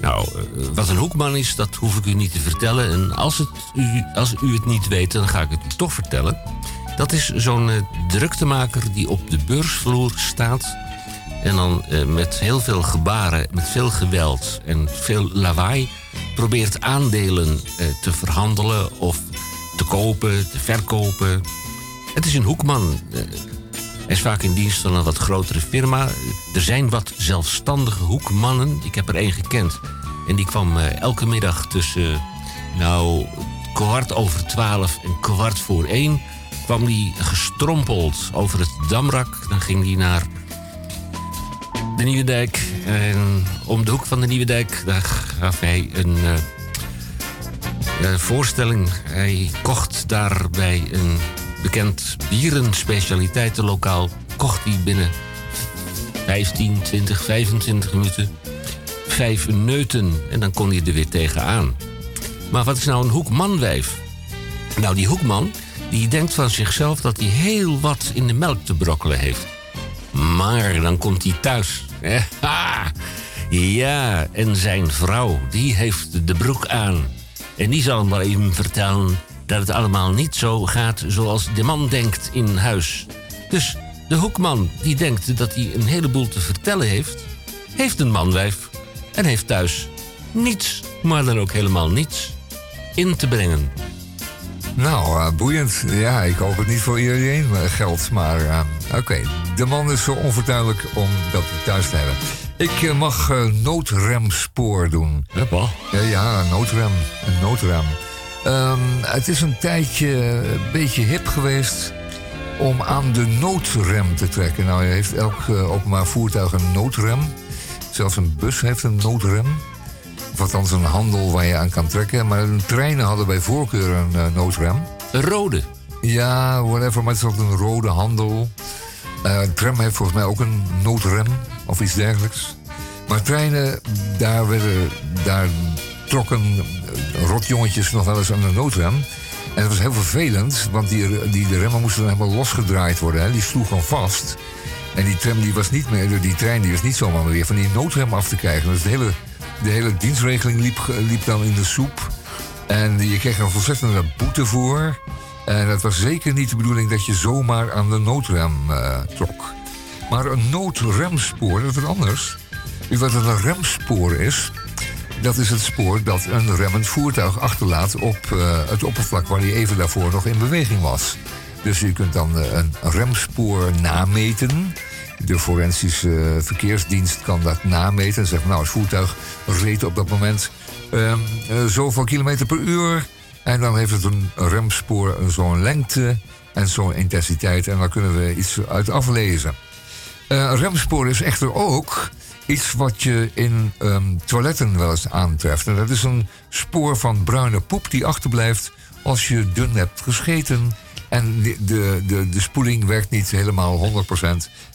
Nou, eh, wat een hoekman is, dat hoef ik u niet te vertellen. En als, het u, als u het niet weet, dan ga ik het toch vertellen. Dat is zo'n eh, druktemaker die op de beursvloer staat. En dan eh, met heel veel gebaren, met veel geweld en veel lawaai... probeert aandelen eh, te verhandelen of te kopen, te verkopen. Het is een hoekman. Hij is vaak in dienst van een wat grotere firma. Er zijn wat zelfstandige hoekmannen. Ik heb er één gekend. En die kwam elke middag tussen, nou, kwart over twaalf en kwart voor één... kwam die gestrompeld over het Damrak. Dan ging hij naar de Nieuwe Dijk. En om de hoek van de Nieuwe Dijk, daar gaf hij een eh, voorstelling. Hij kocht daar bij een bekend bierenspecialiteitenlokaal... kocht hij binnen 15, 20, 25 minuten vijf neuten. En dan kon hij er weer tegenaan. Maar wat is nou een hoekmanwijf? Nou, die hoekman die denkt van zichzelf dat hij heel wat in de melk te brokkelen heeft. Maar dan komt hij thuis. Ja, en zijn vrouw, die heeft de broek aan. En die zal hem wel even vertellen dat het allemaal niet zo gaat zoals de man denkt in huis. Dus de hoekman, die denkt dat hij een heleboel te vertellen heeft, heeft een manwijf en heeft thuis niets, maar dan ook helemaal niets in te brengen. Nou, eh, boeiend. Ja, ik hoop het niet voor iedereen eh, geldt. Maar eh, oké, de man is zo onvertuidelijk om dat thuis te hebben. Ik mag noodremspoor doen. Hoppa. Ja, noodrem. Een noodrem. Ehm, het is een tijdje een beetje hip geweest om aan de noodrem te trekken. Nou, heeft elk openbaar voertuig een noodrem. Zelfs een bus heeft een noodrem. Of althans een handel waar je aan kan trekken. Maar treinen hadden bij voorkeur een eh, noodrem. Een rode. Ja, whatever, maar het is ook een rode handel. Eh, een tram heeft volgens mij ook een noodrem of iets dergelijks. Maar treinen, daar, werden, daar trokken eh, rotjongetjes nog wel eens aan de noodrem. En dat was heel vervelend, want die, die, de remmen moesten dan helemaal losgedraaid worden. Hè. Die sloegen vast. En die tram die was niet meer, die trein die was niet zomaar weer van die noodrem af te krijgen. Dus de hele, de hele dienstregeling liep, liep dan in de soep. En je kreeg een ontzettende boete voor. En het was zeker niet de bedoeling dat je zomaar aan de noodrem eh, trok. Maar een noodremspoor, dat is anders. Wat een remspoor is? Dat is het spoor dat een remmend voertuig achterlaat op eh, het oppervlak waar hij even daarvoor nog in beweging was. Dus u kunt dan eh, een remspoor nameten. De forensische verkeersdienst kan dat nameten. En zegt, nou, het voertuig reed op dat moment ehm, eh, zoveel kilometer per uur. En dan heeft het een remspoor zo'n lengte en zo'n intensiteit. En daar kunnen we iets uit aflezen. Een remspoor is echter ook iets wat je in ehm, toiletten wel eens aantreft. Dat is een spoor van bruine poep die achterblijft als je dun hebt gescheten. En de, de, de, de spoeling werkt niet helemaal 100%.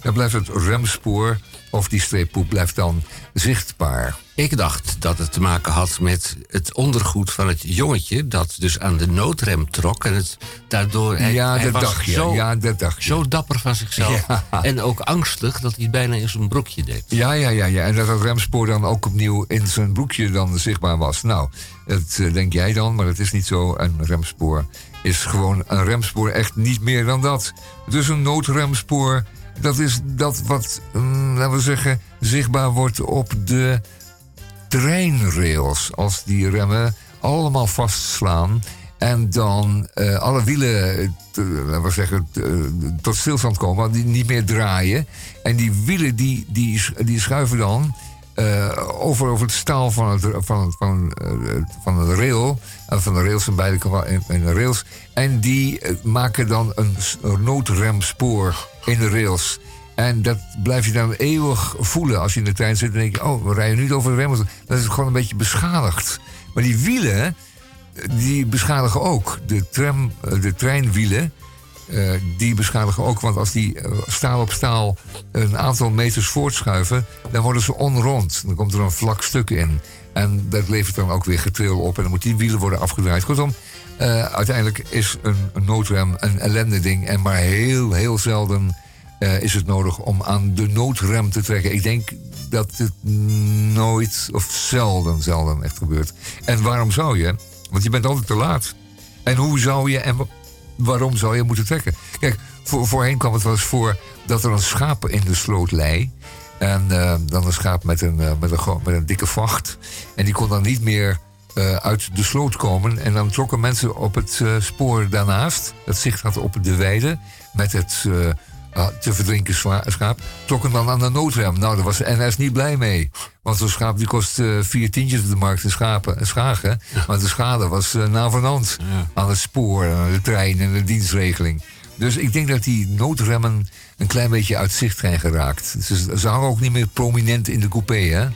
Dan blijft het remspoor of die streeppoep blijft dan zichtbaar. Ik dacht dat het te maken had met het ondergoed van het jongetje... dat dus aan de noodrem trok en het daardoor... Hij, ja, hij dat dacht je. Zo, Ja, dat dacht je. zo dapper van zichzelf. Ja. En ook angstig dat hij het bijna in zijn broekje deed. Ja, ja, ja, ja. En dat het remspoor dan ook opnieuw in zijn broekje dan zichtbaar was. Nou, dat eh, denk jij dan, maar het is niet zo. Een remspoor is gewoon een remspoor, echt niet meer dan dat. Dus een noodremspoor, dat is dat wat, mm, laten we zeggen, zichtbaar wordt op de treinrails. Als die remmen allemaal vastslaan en dan eh, alle wielen, eh, te- laten we zeggen, te- tot stilstand komen, die niet meer draaien. En die wielen die, die, die schuiven dan eh, over, over het staal van, het, van, het- van, eh, van de rail. Eh, van de rails van beide en- en de rails. En die eh, maken dan een, noodremspoor in de rails. En dat blijf je dan eeuwig voelen. Als je in de trein zit en denk je... oh, we rijden nu over de rem. want Dat is gewoon een beetje beschadigd. Maar die wielen, die beschadigen ook. De, tram, eh, de treinwielen, eh, die beschadigen ook. Want als die eh, staal op staal een aantal meters voortschuiven, dan worden ze onrond. Dan komt er een vlak stuk in. En dat levert dan ook weer getril op. En dan moeten die wielen worden afgedraaid. Kortom, eh, uiteindelijk is een, een noodrem een ellende ding. En maar heel, heel zelden eh, is het nodig om aan de noodrem te trekken. Ik denk dat het nooit of zelden, zelden echt gebeurt. En waarom zou je? Want je bent altijd te laat. En hoe zou je en wa- waarom zou je moeten trekken? Kijk, voor, voorheen kwam het wel eens voor dat er een schaap in de sloot lei. En eh, dan een schaap met een, eh, met, een, met een dikke vacht. En die kon dan niet meer eh, uit de sloot komen. En dan trokken mensen op het spoor daarnaast, dat zicht had op de weide, met het ah, te verdrinken schaap, trokken dan aan de noodrem. Nou, daar was de NS niet blij mee. Want zo'n schaap die kost vier tientjes op de markt in schapen, en schagen. Maar de schade was eh navenant aan het spoor, aan de trein en de dienstregeling. Dus ik denk dat die noodremmen een klein beetje uit zicht zijn geraakt. Ze, ze hangen ook niet meer prominent in de coupé, hè?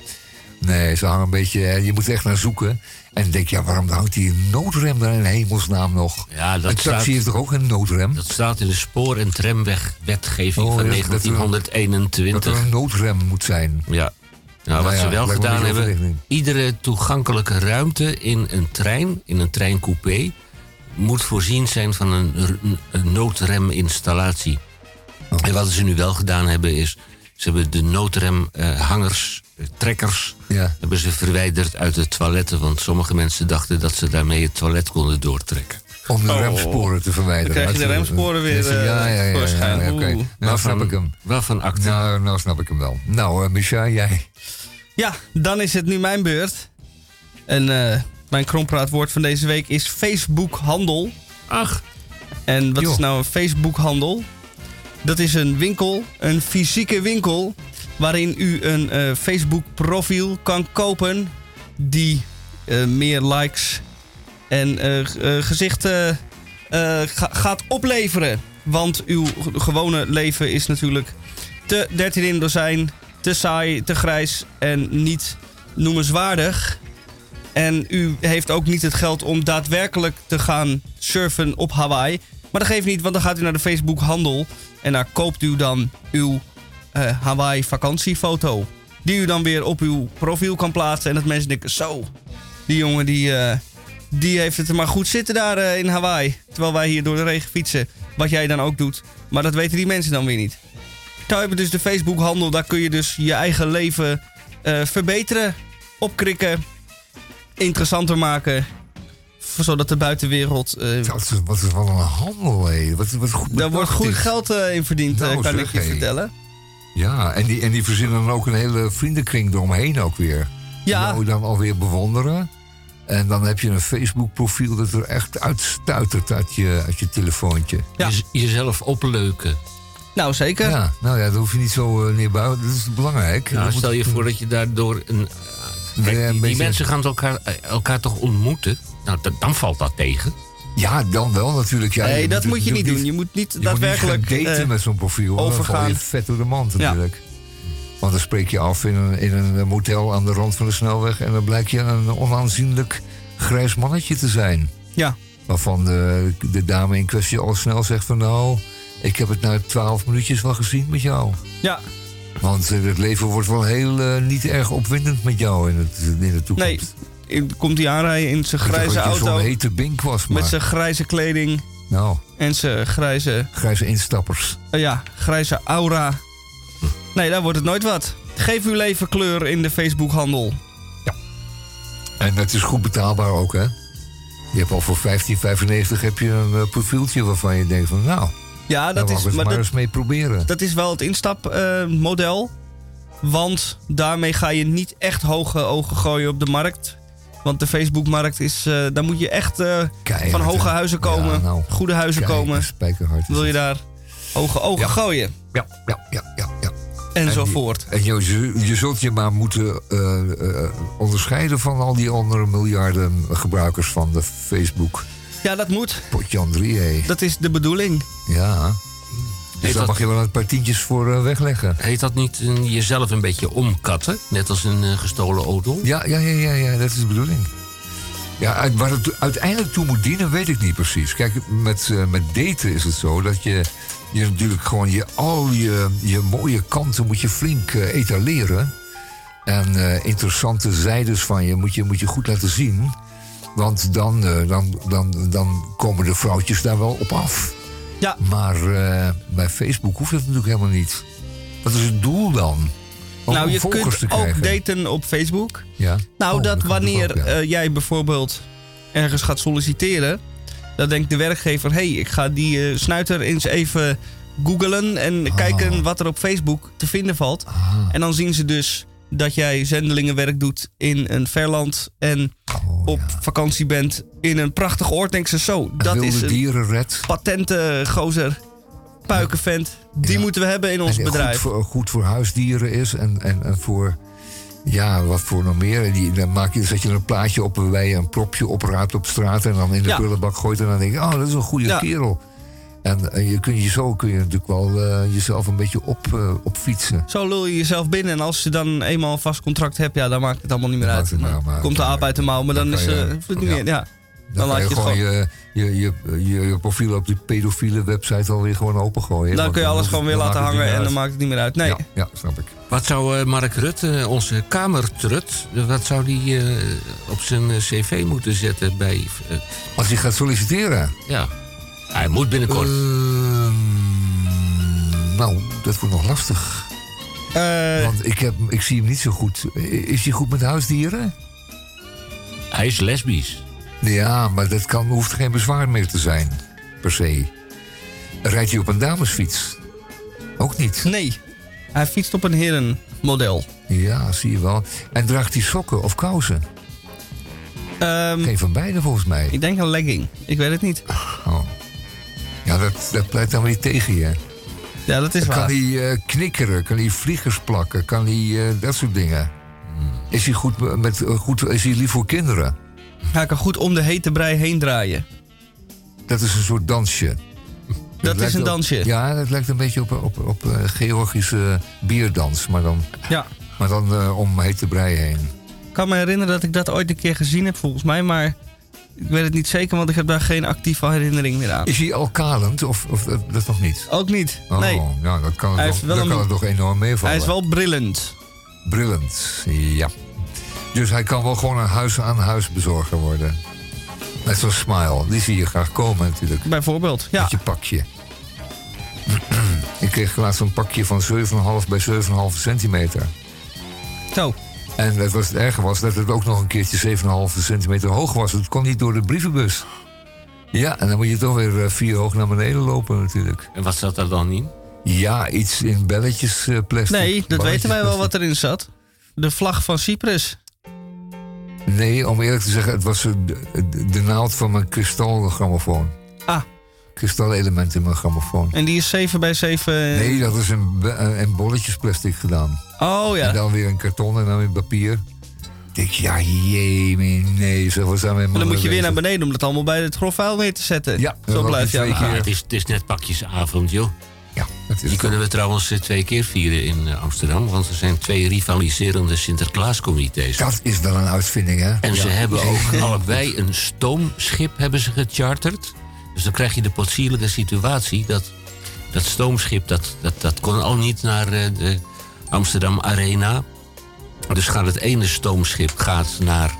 Nee, ze hangen een beetje... Je moet er echt naar zoeken. En dan denk je, ja, waarom hangt die noodrem daar in hemelsnaam nog? Ja, dat een taxi staat- heeft toch ook een noodrem? Dat staat in de spoor- en tramwetgeving Oh, van ja, dat er- Dat 1921. er een noodrem moet zijn. Ja. Nou, wat Nou ja, ze wel gedaan hebben, iedere toegankelijke ruimte in een trein, in een treincoupé, moet voorzien zijn van een- een noodreminstallatie. En wat ze nu wel gedaan hebben is, ze hebben de noodremhangers, eh, trekkers, Ja. hebben ze verwijderd uit de toiletten, want sommige mensen dachten dat ze daarmee het toilet konden doortrekken. Om de Oh. remsporen te verwijderen. Dan krijg je de remsporen weer, Ja, ja, ja. ja, ja, voorschijn. ja, oké. Oeh. Nou Waarvan- snap ik hem. Waarvan acte? Nou, nou snap ik hem wel. Nou, eh Micha, jij. Ja, dan is het nu mijn beurt. En eh, mijn krompraatwoord van deze week is Facebook-handel. Ach, En wat is nou een Facebook-handel? Dat is een winkel, een fysieke winkel, waarin u een eh, Facebook-profiel kan kopen die eh, meer likes en eh, gezichten ga- gaat opleveren. Want uw gewone leven is natuurlijk te 13 in dozijn, te saai, te grijs en niet noemenswaardig. En u heeft ook niet het geld om daadwerkelijk te gaan surfen op Hawaii. Maar dat geeft niet, want dan gaat u naar de Facebook handel. En daar koopt u dan uw eh, Hawaii vakantiefoto. Die u dan weer op uw profiel kan plaatsen. En dat mensen denken, zo, die jongen die, eh, die heeft het maar goed zitten daar eh, in Hawaii. Terwijl wij hier door de regen fietsen. Wat jij dan ook doet. Maar dat weten die mensen dan weer niet. Nou hebben dus de Facebook handel. Daar kun je dus je eigen leven verbeteren. Opkrikken interessanter maken. Zodat de buitenwereld. eh Wat is, wat is wel een handel, hé. Wat, wat goed daar wordt goed is. geld eh, in verdiend, eh, Nou, kan zeg, ik je vertellen. Ja, en die, en die verzinnen dan ook een hele vriendenkring eromheen ook weer. Ja. Die dan alweer bewonderen. En dan heb je een Facebook-profiel dat er echt uitstuitert uit je, uit je telefoontje. Ja. je- jezelf opleuken. Nou, zeker. Ja, nou ja, dat hoef je niet zo uh, neerbouwen. Dat is belangrijk. Nou, stel je voor dat je daardoor een. Kijk, die, die mensen gaan elkaar, eh, elkaar toch ontmoeten? Nou, dan valt dat tegen. Ja, dan wel natuurlijk. Ja, nee, dat moet je niet doen. Je Je moet niet moet daadwerkelijk. niet gaan daten eh, met zo'n profiel. want Dan val overgaan. je vet door de mand natuurlijk. Want dan spreek je af in een, in een motel aan de rand van de snelweg... en dan blijkt je een onaanzienlijk grijs mannetje te zijn. ja. Waarvan de, de dame in kwestie al snel zegt van... nou, ik heb het na twaalf minuutjes wel gezien met jou. ja, Want eh, het leven wordt wel heel eh, niet erg opwindend met jou in, het, in de toekomst. nee. In- Komt hij aanrijden in zijn grijze auto. zo'n hete bink was, maar... Met zijn grijze kleding Nou, en zijn grijze. grijze instappers. eh, ja, grijze aura. Nee, daar wordt het nooit wat. Geef uw leven kleur in de Facebook-handel. En het is goed betaalbaar ook, hè? Je hebt al voor 15,95 heb je een eh, profieltje waarvan je denkt van... nou, Ja, dat is, maar maar dat, eens mee proberen. dat is wel het instapmodel. want daarmee ga je niet echt hoge ogen gooien op de markt. Want de Facebook-markt is. eh daar moet je echt eh, van hoge huizen komen. Ja, nou, goede huizen komen. Wil je daar hoge ogen Ja. gooien. Ja, ja, ja, ja. ja. Enzovoort. En je, je, je zult je maar moeten eh, onderscheiden van al die andere miljarden gebruikers van de Facebook. Ja, dat moet. Potje André, hé. Dat is de bedoeling. Ja. Dus daar dat- mag je wel een paar tientjes voor eh, wegleggen. Heet dat niet jezelf een beetje omkatten? Net als een eh, gestolen auto? Ja, ja, ja, ja, ja, dat is de bedoeling. Ja, waar het uiteindelijk toe moet dienen, weet ik niet precies. Kijk, met, eh, met daten is het zo dat je, je natuurlijk gewoon je, al je, je mooie kanten moet je flink etaleren. En interessante zijdes van je moet, je moet je goed laten zien. Want dan, dan, dan, dan komen de vrouwtjes daar wel op af. Ja. Maar eh, bij Facebook hoeft dat natuurlijk helemaal niet. Wat is het doel dan? Om nou, je kunt ook daten op Facebook. Ja. Nou, Oh, dat wanneer ook, ja. eh, jij bijvoorbeeld ergens gaat solliciteren, dan denkt de werkgever: hé, hey, ik ga die eh, snuiter eens even googlen en Ah. kijken wat er op Facebook te vinden valt. En dan zien ze dus dat jij zendelingenwerk doet in een verland en Oh, op vakantie bent in een prachtig oord. Denken ze zo, dat wilde is een dierenred. patente gozer, puikenvent. Die moeten we hebben in ons En bedrijf. Goed voor, goed voor huisdieren is en, en, en voor. Ja, wat voor nog meer. Die, dan maak je, zet je er een plaatje op waarbij je een propje opraapt op straat en dan in de Ja. gooit. En dan denk je, oh, dat is een goede Ja. kerel. En je kun je, zo kun je natuurlijk wel eh, jezelf een beetje op, eh, opfietsen. Zo lul je jezelf binnen. En als je dan eenmaal een vast contract hebt, ja, dan maakt het allemaal niet meer Dan uit. nou maar komt de aap uit de mouw, maar dan, Dan is je- eh, het niet meer. Ja. Dan, laat je je gewoon je, je, je, je, je profiel op die pedofiele website alweer gewoon opengooien. Dan kun je alles gewoon weer laten hangen en dan maakt het niet meer uit. Nee. Ja, ja, snap ik. Wat zou eh, Mark Rutte, onze kamertrut, wat zou die eh, op zijn cv moeten zetten bij... eh, Als je gaat solliciteren. ja, hij moet binnenkort. Ehm, nou, dat wordt nog lastig. Eh, Want ik, heb, ik zie hem niet zo goed. Is hij goed met huisdieren? hij is lesbisch. Ja, maar dat kan, hoeft geen bezwaar meer te zijn, per se. Rijdt hij op een damesfiets? Ook niet. nee. Hij fietst op een herenmodel. Ja, zie je wel. En draagt hij sokken of kousen? Ehm, Geen van beide volgens mij. ik denk een legging. Ik weet het niet. Oh. Ja, dat, dat pleit dan weer tegen je. Ja, dat is kan waar. hij eh, knikkeren? Kan hij vliegers plakken? Kan hij eh, dat soort dingen? Is hij, goed met, eh, goed, is hij lief voor kinderen? Hij kan goed om de hete brei heen draaien. Dat is een soort dansje. Dat is een op- dansje. ja, dat lijkt een beetje op, op, op Georgische bierdans. Maar dan, Ja. maar dan om hete brei heen. Ik kan me herinneren dat ik dat ooit een keer gezien heb, volgens mij. Maar ik weet het niet zeker, want ik heb daar geen actieve herinnering meer aan. Is hij al kalend of, of dat, nog niet? Ook niet. Oh, nee. nou, dat kan het, wel dat kan het enorm meevallen. Hij is wel brillend. Brillend, ja. Dus hij kan wel gewoon een huis-aan-huis bezorger worden. Met zo'n smile. Die zie je graag komen natuurlijk. Bijvoorbeeld, ja. Met je pakje. Ik kreeg laatst een pakje van 7,5 bij 7,5 centimeter. Zo. En het, was, het erge was dat het ook nog een keertje 7,5 centimeter hoog was. Het kon niet door de brievenbus. Ja, en dan moet je toch weer eh, vier hoog naar beneden lopen natuurlijk. En wat zat daar dan in? Ja, iets in belletjes eh, plastic. Nee, dat weten wij wel wat erin zat. De vlag van Cyprus. Nee, om eerlijk te zeggen, het was eh, de, de, de naald van mijn kristalgrammofoon. Ah. Kristalelement in mijn grammofoon. En die is 7 bij 7. Nee, dat is in, be- eh, in bolletjes plastic gedaan. Oh En ja. dan weer in karton en dan weer papier. Ik denk, ja, jee, nee, zo we zijn we En dan moet je weer naar beneden om dat allemaal bij het grof vuil weer te zetten. Ja, Zo dat blijf je. Ah, het, is, het is net pakjesavond, joh. Ja, dat is Die kunnen we trouwens eh, twee keer vieren in eh, Amsterdam. Want er zijn twee rivaliserende Sinterklaascomité's. Dat is wel een uitvinding, hè? En ze hebben ook allebei een stoomschip hebben ze gecharterd. Dus dan krijg je de potsierlijke situatie dat dat stoomschip dat, dat, dat kon al niet naar eh, de Amsterdam Arena. Dus gaat het ene stoomschip gaat naar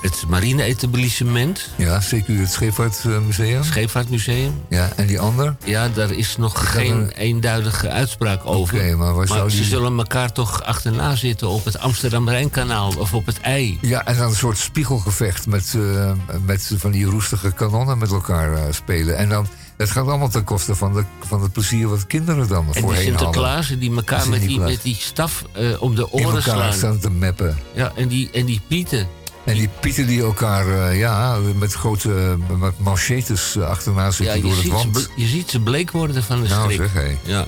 het marine-etablissement, Ja, CQ het Scheepvaartmuseum. Scheepvaartmuseum. Ja, en die ander? Ja, daar is nog geen er- eenduidige uitspraak over. Oké, maar zou ze die- zullen elkaar toch achterna zitten op het Amsterdam-Rijnkanaal of op het ei. Ja, en dan een soort spiegelgevecht met, eh, met van die roestige kanonnen met elkaar eh, spelen. En dan, het gaat allemaal ten koste van, de, van het plezier wat kinderen dan En die voorheen hadden. Sinterklaasen die elkaar met die, Sinterklaas. met die staf eh, om de In oren elkaar slaan. staan te meppen. Ja, en die, en die pieten. En die pieten die elkaar eh, ja, met grote met manchetes eh, achterna zitten door het ze, wand. je ziet ze bleek worden van de Nou schrik. zeg, hé. Ja.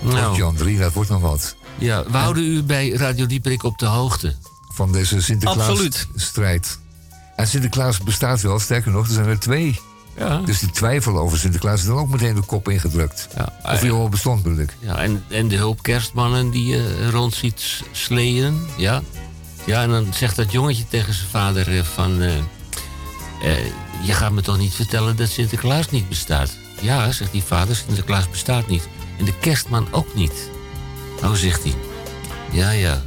Nou. Jan 3, dat wordt nog wat. ja, we houden u bij Radio Dieperik op de hoogte. Van deze. Sinterklaas-strijd. En Sinterklaas bestaat wel, sterker nog, er zijn er twee. Ja. Dus die twijfel over Sinterklaas is dan ook meteen de kop ingedrukt. Ja, Of hij al bestond, bedoel ik. ja, en, en de hulpkerstmannen die je rond ziet sleeën. Ja. Ja, en dan zegt dat jongetje tegen zijn vader eh, van... eh, eh, je gaat me toch niet vertellen dat Sinterklaas niet bestaat? Ja, zegt die vader, Sinterklaas bestaat niet. En de kerstman ook niet. Oh, zegt hij. Ja, ja.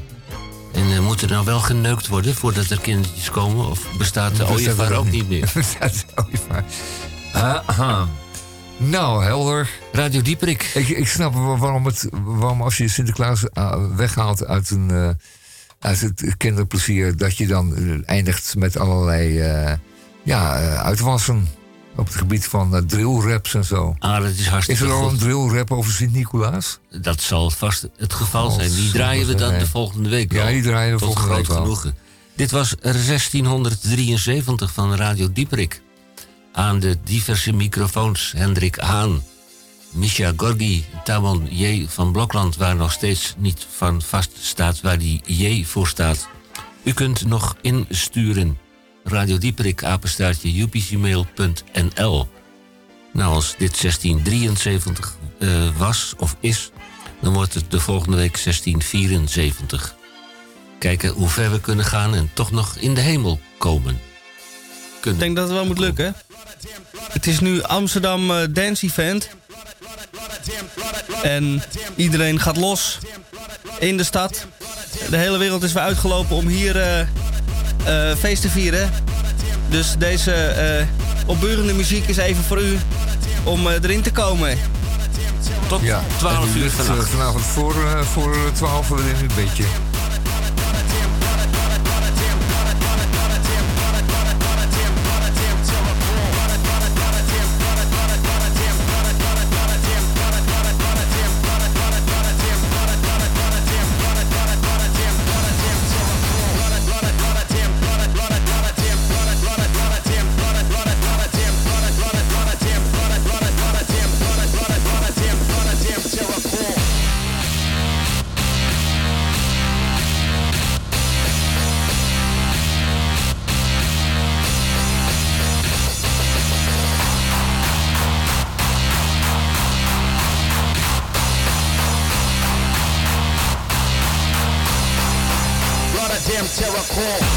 En eh, moet er nou wel geneukt worden voordat er kindertjes komen? Of bestaat de ooievaar ook niet. meer? Bestaat de ooievaar. Aha. Nou, helder. Radio Dieperik. Ik, ik snap wel waarom, het, waarom als je Sinterklaas weghaalt uit, een, uit het kinderplezier... dat je dan eh, eindigt met allerlei eh, ja, eh, uitwassen op het gebied van eh, drillraps en zo. Ah, dat is hartstikke Is er al een drillrap over Sint-Nicolaas? Dat zal vast het geval zijn. Die draaien we dan de volgende week Ja, die draaien we volgende week wel. genoegen. Dit was 1673 van Radio Dieperik. Aan de diverse microfoons Hendrik Haan, Misha Gorgi, Tamon J. van Blokland... waar nog steeds niet van vast staat waar die J voor staat. U kunt nog insturen. Radio Dieperik, apenstaartje, upcmail.nl. Nou, als dit 1673 eh, was of is, dan wordt het de volgende week 1674. Kijken hoe ver we kunnen gaan en toch nog in de hemel komen. Ik denk dat het wel moet lukken. Het is nu Amsterdam eh, Dance Event. En iedereen gaat los in de stad. De hele wereld is weer uitgelopen om hier eh, eh, feest te vieren. Dus deze eh opbeurende muziek is even voor u om erin te komen. Tot Ja, 12 en u uur eh, vanavond voor, voor 12 uur in een beetje. Yeah.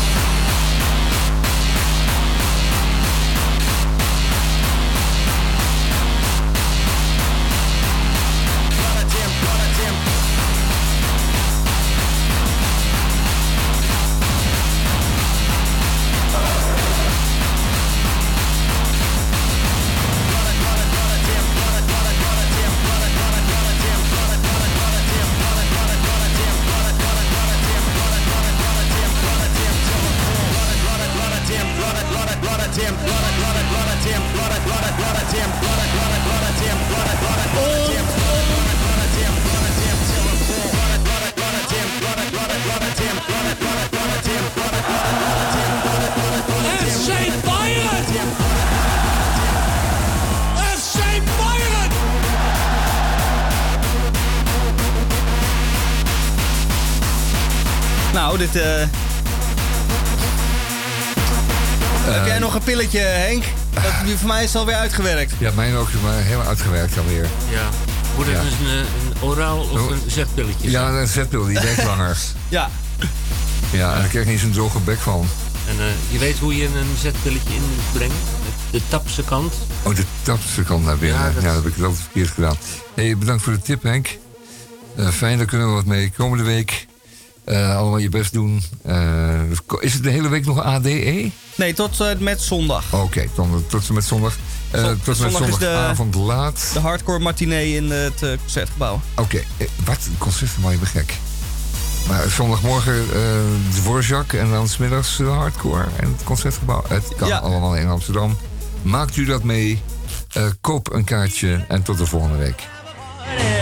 Dit... eh Heb jij nog een pilletje, Henk? Dat, die voor mij is het alweer uitgewerkt. Ja, mijn ook, maar helemaal uitgewerkt alweer. Ja. Wordt het Ja. dus een, eh, een oraal of een zetpilletje? Ja, een zetpil, die werkt langer. Ja. Ja, en daar krijg je niet zo'n droge bek van. En eh, je weet hoe je een zetpilletje in moet brengen? De, de tapse kant. Oh, de tapse kant naar binnen. Ja, Ja, dat- heb ik altijd verkeerd gedaan. Hey, bedankt voor de tip, Henk. Eh, fijn, daar kunnen we wat mee. Komende week eh, allemaal je best doen. Eh, is het de hele week nog ADE? Nee, tot eh, met zondag. Oké, dan tot en met zondag. Eh, Zon- tot en met zondag is de- zondagavond laat. De hardcore matinee in het concertgebouw. Oké, eh, wat? Een concert van mij ben gek. Maar zondagmorgen eh de Dvorak en dan smiddags de hardcore en het concertgebouw. Het kan Ja. allemaal in Amsterdam. Maakt u dat mee. Eh, koop een kaartje en tot de volgende week. Yeah.